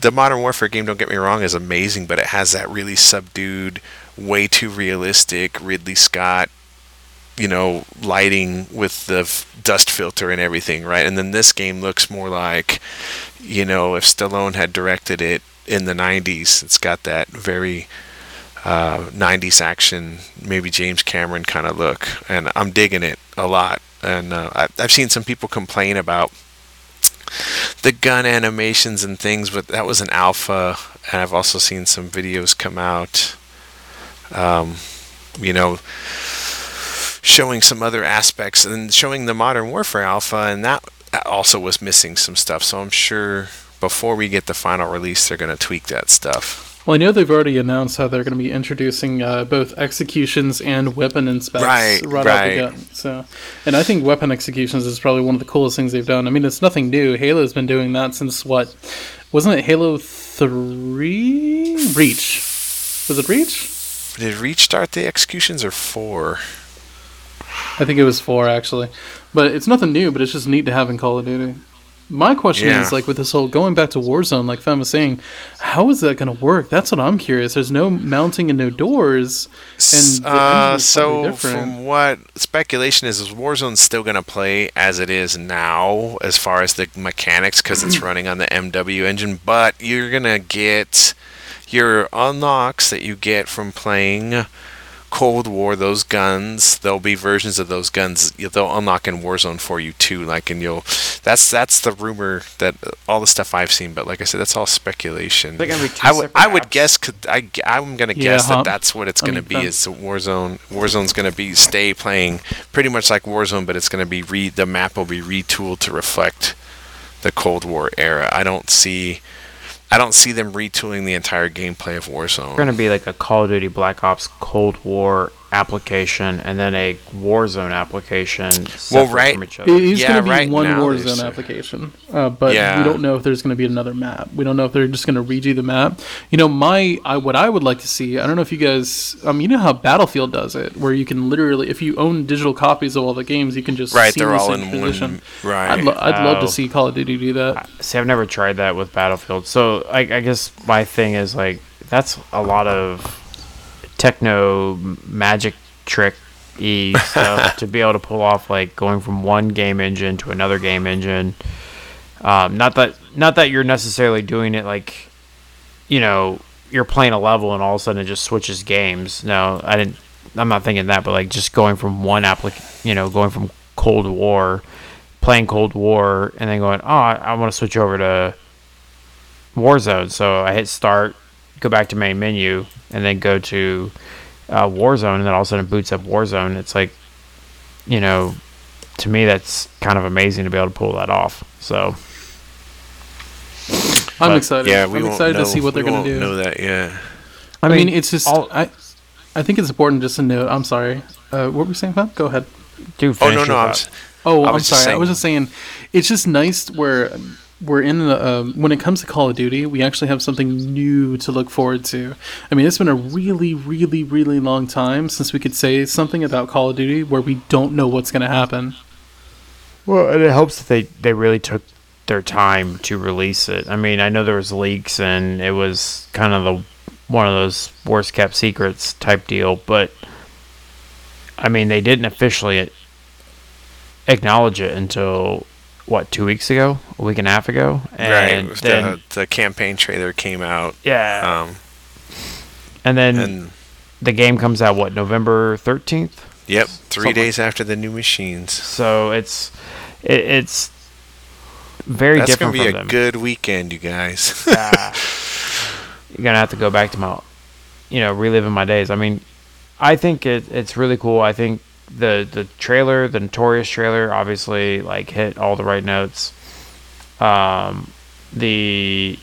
the Modern Warfare game, don't get me wrong, is amazing, but it has that really subdued, way too realistic Ridley Scott, you know, lighting with the f- dust filter and everything, right? And then this game looks more like, you know, if Stallone had directed it in the 90s, it's got that very uh, 90s action, maybe James Cameron kind of look. And I'm digging it a lot. And uh, I've seen some people complain about the gun animations and things, but that was an alpha. And I've also seen some videos come out, um, you know, showing some other aspects and showing the Modern Warfare alpha, and that also was missing some stuff. So I'm sure before we get the final release, they're going to tweak that stuff. Well, I know they've already announced how they're going to be introducing uh, both executions and weapon inspects Right, out right. the gun. So, and I think weapon executions is probably one of the coolest things they've done. I mean, it's nothing new. Halo's been doing that since what? Wasn't it Halo Three? Reach. Was it Reach? Did Reach start the executions or four? I think it was four actually, but it's nothing new. But it's just neat to have in Call of Duty. My question Yeah. is like with this whole going back to Warzone, like Fen was saying, how is that going to work? That's what I'm curious. There's no mounting and no doors, and uh, so from what speculation is, is Warzone's still going to play as it is now, as far as the mechanics, because it's running on the MW engine. But you're gonna get your unlocks that you get from playing Cold War. Those guns, there'll be versions of those guns they'll unlock in Warzone for you too. Like, and you'll. That's that's the rumor that all the stuff I've seen. But like I said, that's all speculation. They're gonna be two I would separate I would guess. could- I I'm gonna Yeah, guess huh? that that's what it's I gonna mean, be. that- Is Warzone. Warzone's gonna be stay playing pretty much like Warzone, but it's gonna be re the map will be retooled to reflect the Cold War era. I don't see. I don't see them retooling the entire gameplay of Warzone. It's going to be like a Call of Duty Black Ops Cold War application and then a Warzone application. separate right. From each other. is Yeah, going to be right one now Warzone application, uh, but Yeah. we don't know if there's going to be another map. We don't know if they're just going to redo the map. You know, my I, what I would like to see. I don't know if you guys, um, you know how Battlefield does it, where you can literally, if you own digital copies of all the games, you can just Right, they're all seamlessly in transition. one. Right. I'd, lo- I'd love Oh. to see Call of Duty do that. See, I've never tried that with Battlefield. So I, I guess my thing is like that's a lot of techno magic trick E stuff to be able to pull off like going from one game engine to another game engine. Um, not that not that you're necessarily doing it like, you know, you're playing a level and all of a sudden it just switches games. No, I didn't. I'm not thinking that, but like just going from one applic, you know, going from Cold War, playing Cold War, and then going, oh, I, I want to switch over to Warzone. So I hit start, go back to main menu, and then go to uh, Warzone, and then all of a sudden it boots up Warzone. It's like, you know, to me that's kind of amazing to be able to pull that off. So I'm But, excited. Yeah, we I'm excited know, to see what they're gonna do. Know that? Yeah. I mean, it's just all- I. I think it's important just to note. I'm sorry. Uh, what were we saying, Pop? Go ahead. do Oh no, no. I'm, Oh, I I'm was just sorry. I was just saying, it's just nice where we're in the um, when it comes to Call of Duty, we actually have something new to look forward to. I mean, it's been a really, really, really long time since we could say something about Call of Duty where we don't know what's going to happen. Well, and it helps that they they really took their time to release it. I mean, I know there was leaks and it was kind of the one of those worst kept secrets type deal, but I mean, they didn't officially acknowledge it until what two weeks ago, a week and a half ago, and right. then the, the campaign trailer came out. yeah, Um, and then and the game comes out what November thirteenth. yep, three Something- days after the new machines. So it's it, it's very That's different gonna be a them. good weekend, you guys. Ah. you're gonna have to go back to my, you know, reliving my days. I mean, I think it, it's really cool. I think the the trailer, the Notorious trailer, obviously like hit all the right notes. Um, the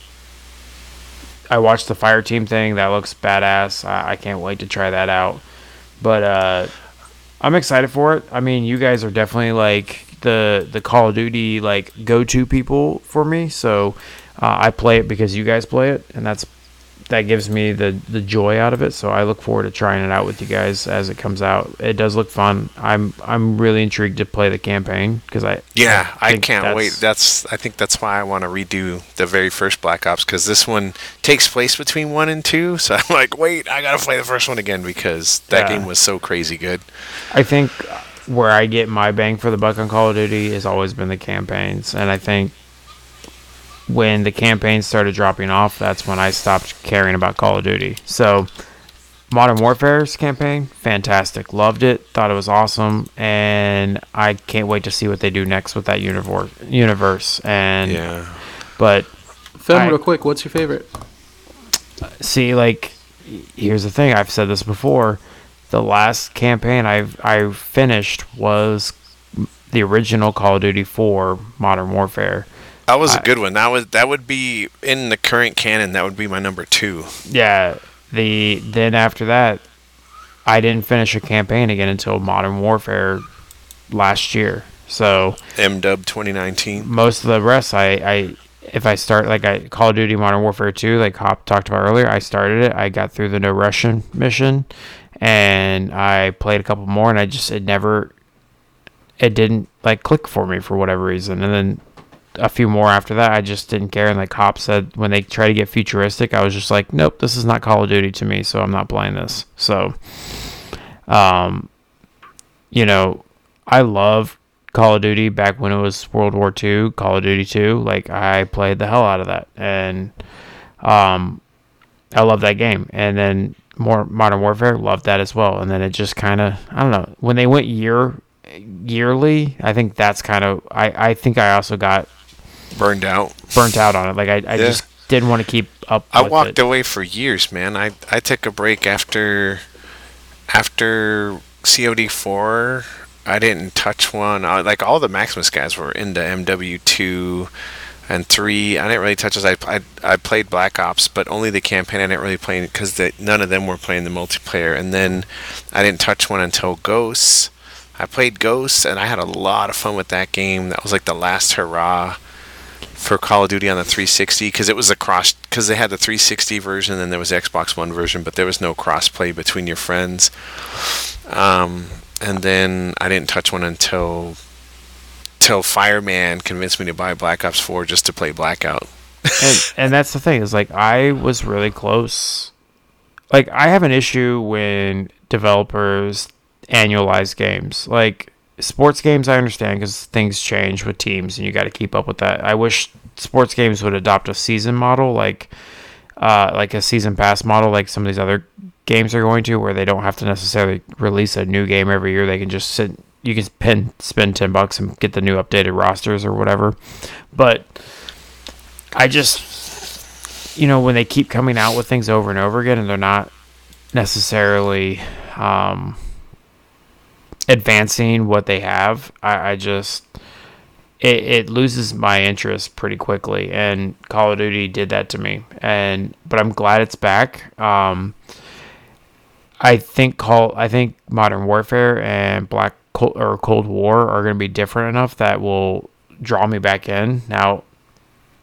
I watched the fire team thing. That looks badass. I, I can't wait to try that out. But uh, I'm excited for it. I mean, you guys are definitely like the the Call of Duty like go to people for me. So uh, I play it because you guys play it, and that's that gives me the the joy out of it. So I look forward to trying it out with you guys as it comes out. It does look fun. I'm I'm really intrigued to play the campaign because I Yeah, I, think can't wait. that's- That's I think that's why I want to redo the very first Black Ops because this one takes place between one and two. So I'm like, wait, I gotta play the first one again because that Yeah. game was so crazy good. I think where I get my bang for the buck on Call of Duty has always been the campaigns, and I think when the campaign started dropping off, that's when I stopped caring about Call of Duty. So, Modern Warfare's campaign, fantastic, loved it, thought it was awesome, and I can't wait to see what they do next with that universe. Universe, and Yeah, but Film I- real quick, what's your favorite? see like here's the thing i've said this before the last campaign i've i finished was the original call of duty 4 modern warfare that was a good one. That was that would be in the current canon. That would be my number two. yeah the then after that i didn't finish a campaign again until modern warfare last year so M Dub 2019. most of the rest I, I if I start like I Call of Duty Modern Warfare 2 like Hop talked about earlier I started it I got through the no Russian mission and I played a couple more and I just it never it didn't like click for me for whatever reason and then a few more after that I just didn't care and the Hop said when they try to get futuristic I was just like nope this is not Call of Duty to me so I'm not playing this so um you know I love Call of Duty back when it was World War II, Call of Duty 2. Like I played the hell out of that, and um, I love that game. And then more Modern Warfare, loved that as well. And then it just kind of, I don't know, when they went year yearly, I think that's kind of, I I think I also got Burned out. burnt out on it. Like I, I Yeah. just didn't want to keep up. I walked it. away for years, man. I I took a break after after COD four. I didn't touch one. I, like all the Maximus guys were into MW two and three. I didn't really touch those. I, I I played Black Ops, but only the campaign. I didn't really play because none of them were playing the multiplayer. And then I didn't touch one until Ghosts. I played Ghosts, and I had a lot of fun with that game. That was like the last hurrah for Call of Duty on the 360 because it was a cross because they had the 360 version and there was the Xbox One version, but there was no cross play between your friends. Um, and then I didn't touch one until till Fireman convinced me to buy Black Ops 4 just to play Blackout. and and that's the thing is like I was really close. Like I have an issue when developers annualize games. Like sports games, I understand because things change with teams, and you got to keep up with that. I wish sports games would adopt a season model, like uh, like a season pass model, like some of these other games are going to, where they don't have to necessarily release a new game every year. They can just sit. You can spend spend ten bucks and get the new updated rosters or whatever. But I just, you know, when they keep coming out with things over and over again, and they're not necessarily um, advancing what they have, I, I just it, it loses my interest pretty quickly. And Call of Duty did that to me. And but I'm glad it's back. Um, I think call I think Modern Warfare and Black Cold, or Cold War are going to be different enough that will draw me back in. Now,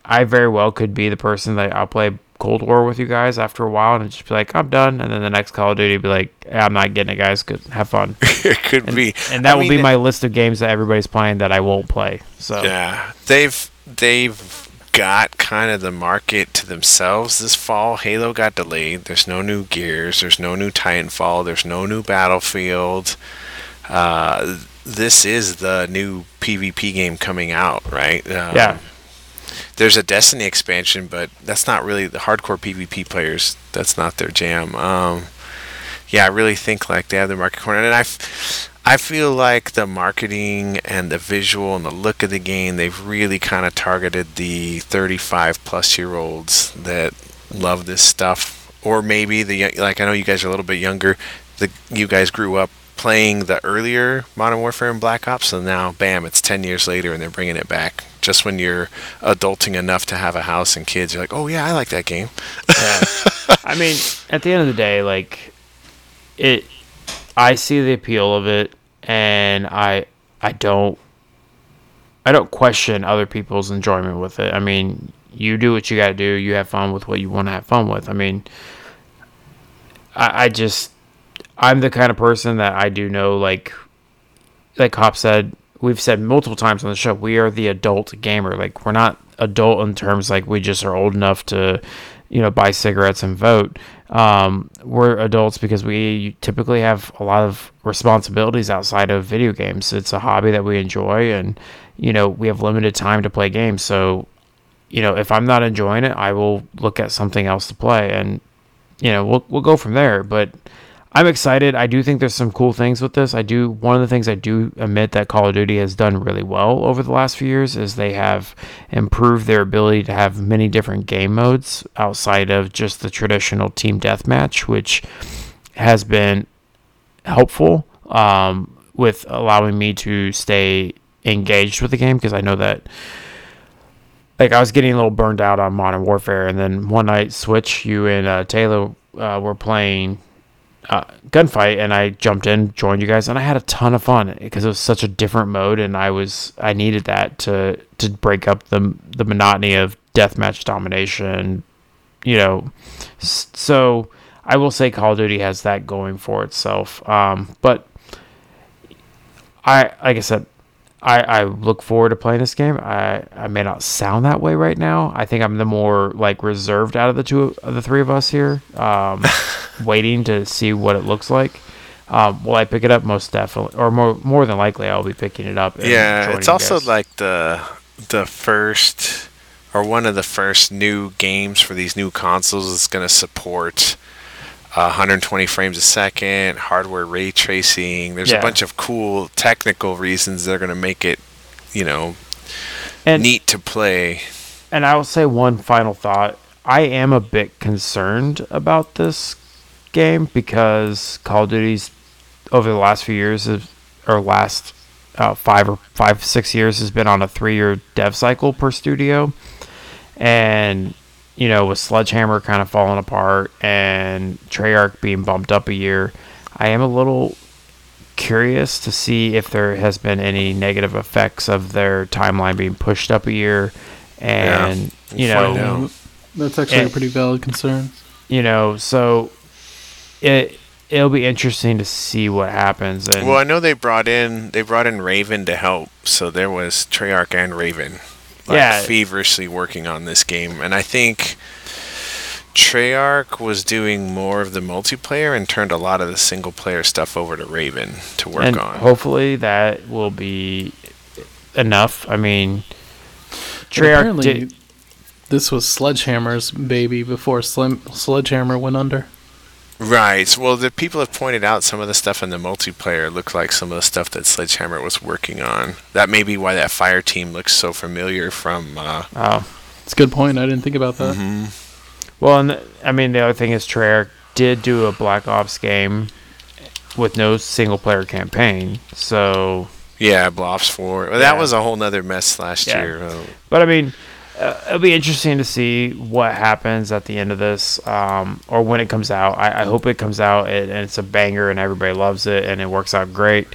I very well could be the person that I'll play Cold War with you guys after a while and just be like, I'm done. And then the next Call of Duty be like, I'm not getting it, guys. Good, have fun. it could and, be, and that I will mean, be my list of games that everybody's playing that I won't play. So Yeah, they've they've got kind of the market to themselves this fall. Halo got delayed. There's no new Gears. There's no new Titanfall. There's no new Battlefield. Uh, this is the new PvP game coming out, right? Um, Yeah. There's a Destiny expansion, but that's not really the hardcore PvP players. That's not their jam. Um, yeah, I really think like they have the market corner, and I, I feel like the marketing and the visual and the look of the game, they've really kind of targeted the 35 plus year olds that love this stuff, or maybe the like I know you guys are a little bit younger. The you guys grew up playing the earlier Modern Warfare and Black Ops, so now bam, it's 10 years later and they're bringing it back. Just when you're adulting enough to have a house and kids, you're like, oh yeah, I like that game. Yeah. I mean, at the end of the day, like it I see the appeal of it and I I don't I don't question other people's enjoyment with it. I mean, you do what you got to do. You have fun with what you want to have fun with. I mean, I, I just I'm the kind of person that I do know like like Hop said, we've said multiple times on the show, we are the adult gamer. Like we're not adult in terms like we just are old enough to, you know, buy cigarettes and vote. Um, we're adults because we typically have a lot of responsibilities outside of video games. It's a hobby that we enjoy, and you know we have limited time to play games. So, you know, if I'm not enjoying it, I will look at something else to play, and you know we'll we'll go from there. But I'm excited. I do think there's some cool things with this. I do one of the things I do admit that Call of Duty has done really well over the last few years is they have improved their ability to have many different game modes outside of just the traditional team deathmatch, which has been helpful um, with allowing me to stay engaged with the game because I know that like I was getting a little burned out on Modern Warfare, and then one night Switch, you and uh, Taylor uh, were playing uh, gunfight and I jumped in, joined you guys, and I had a ton of fun because it was such a different mode, and I was I needed that to to break up the the monotony of deathmatch domination, you know. So I will say Call of Duty has that going for itself, um, but I like I said. I, I look forward to playing this game. I, I may not sound that way right now. I think I'm the more like reserved out of the two of the three of us here. Um, waiting to see what it looks like. Um, will I pick it up? Most definitely, or more more than likely, I'll be picking it up. and Yeah, it's also like the the first or one of the first new games for these new consoles is going to support uh, 120 frames a second, hardware ray tracing. There's Yeah. a bunch of cool technical reasons they're going to make it, you know, and neat to play. and I will say one final thought. I am a bit concerned about this game because Call of Duty's over the last few years or last uh, five or five six years has been on a three year dev cycle per studio, and you know with Sledgehammer kind of falling apart and Treyarch being bumped up a year, I am a little curious to see if there has been any negative effects of their timeline being pushed up a year and you know. That's actually And- a pretty valid concern. you know so it it'll be interesting to see what happens and Well, I know they brought in they brought in Raven to help, so there was Treyarch and Raven, like, Yeah. feverishly working on this game, and I think, Treyarch was doing more of the multiplayer and turned a lot of the single player stuff over to Raven to work and on. hopefully that will be enough. I mean, Treyarch apparently, did. this was Sledgehammer's baby before Slim Sledgehammer went under. Right. Well, the people have pointed out some of the stuff in the multiplayer looked like some of the stuff that Sledgehammer was working on. That may be why that fire team looks so familiar from. Uh, Oh, It's a good point. I didn't think about that. mhm. well, and the, I mean the other thing is Treyarch did do a Black Ops game with no single player campaign. So, Yeah, Blops 4. Well, Yeah. That was a whole nother mess last Yeah. year. Uh, but I mean, uh, it'll be interesting to see what happens at the end of this, um, or when it comes out. I, I hope it comes out and, and it's a banger and everybody loves it and it works out great.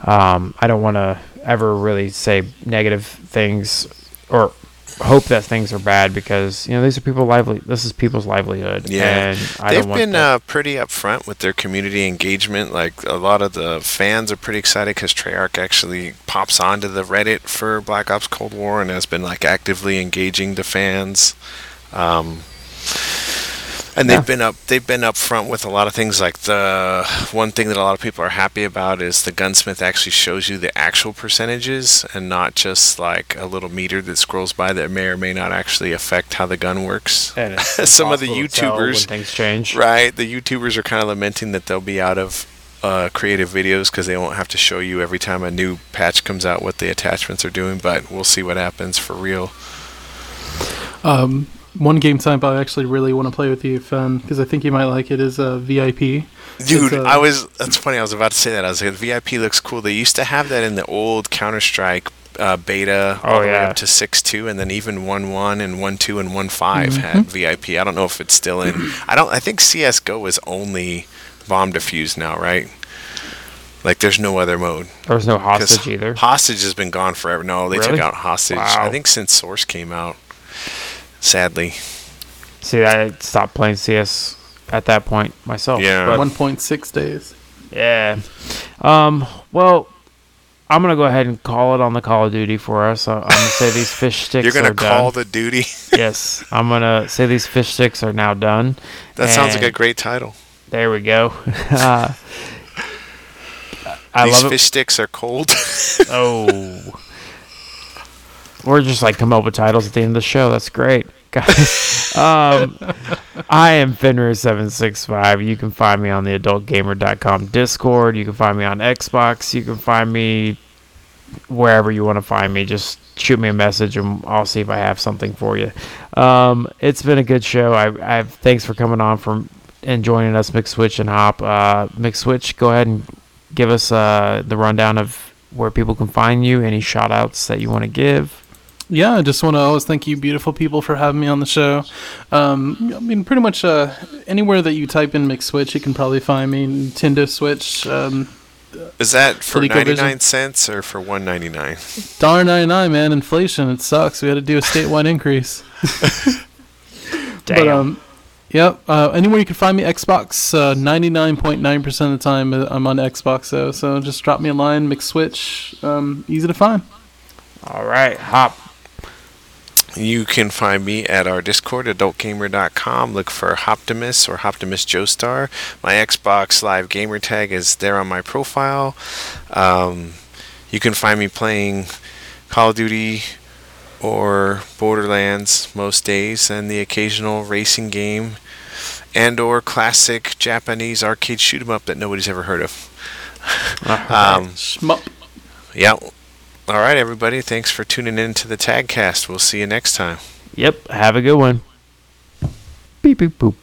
Um, I don't want to ever really say negative things or hope that things are bad because you know these are people lively. This is people's livelihood. Yeah. and I They've been uh, pretty upfront with their community engagement. Like a lot of the fans are pretty excited because Treyarch actually pops onto the Reddit for Black Ops Cold War and has been like actively engaging the fans. Um, and they've Yeah. been up. They've been upfront with a lot of things. Like the one thing that a lot of people are happy about is the gunsmith actually shows you the actual percentages and not just like a little meter that scrolls by that may or may not actually affect how the gun works. And it's some of the impossible when YouTubers- things change. Right. The YouTubers are kind of lamenting that they'll be out of uh, creative videos because they won't have to show you every time a new patch comes out what the attachments are doing. But we'll see what happens for real. Um, one game type I actually really want to play with you, Fen, because I think you might like it. Is uh, VIP. Dude, uh, I was. That's funny. I was about to say that. I was like, VIP looks cool. They used to have that in the old Counter Strike uh, beta all Oh, the way yeah. up to six two, and then even one one and one two and one five Mm-hmm. had VIP. I don't know if it's still in. I don't. I think CS:GO is only bomb defuse now, right? Like, there's no other mode. There's no hostage either. Hostage has been gone forever. No, they took out hostage. Wow. I think since Source came out. Sadly, See, I stopped playing CS at that point myself. Yeah. One point six days. Yeah. Um. Well, I'm gonna go ahead and call it on the Call of Duty for us. I- I'm gonna say these fish sticks you're gonna are call done. the duty. yes, I'm gonna say these fish sticks are now done. that sounds like a great title. There we go. uh, I These love fish sticks are cold. Oh. We're just like come up with titles at the end of the show. That's great, guys. um, I am Fenrir765. You can find me on the AdultGamer.com Discord. You can find me on Xbox. You can find me wherever you want to find me. Just shoot me a message and I'll see if I have something for you. Um, it's been a good show. I, I thanks for coming on from and joining us, McSwitch and Hop. Uh, McSwitch, go ahead and give us uh, the rundown of where people can find you. Any shout outs that you want to give? Yeah, I just want to always thank you, beautiful people, for having me on the show. Um, I mean, pretty much uh, anywhere that you type in McSwitch, you can probably find me. Nintendo Switch, um, Is that for ColecoVision. 99 cents or for 199? dollar ninety nine, man. Inflation, it sucks. We had to do a statewide increase. But um, yep. Uh, anywhere you can find me, Xbox. uh, Ninety nine point nine percent of the time, uh, I'm on Xbox though. So just drop me a line, McSwitch. Um, easy to find. All right, Hop. You can find me at our Discord, adultgamer.com. Look for Optimus or Optimus Joestar. My Xbox Live gamer tag is there on my profile. Um, you can find me playing Call of Duty or Borderlands most days, and the occasional racing game and or classic Japanese arcade shoot 'em up that nobody's ever heard of. Um, Shmup. yeah. All right, everybody. Thanks for tuning in to the Tagcast. We'll see you next time. Yep. Have a good one. Beep beep boop.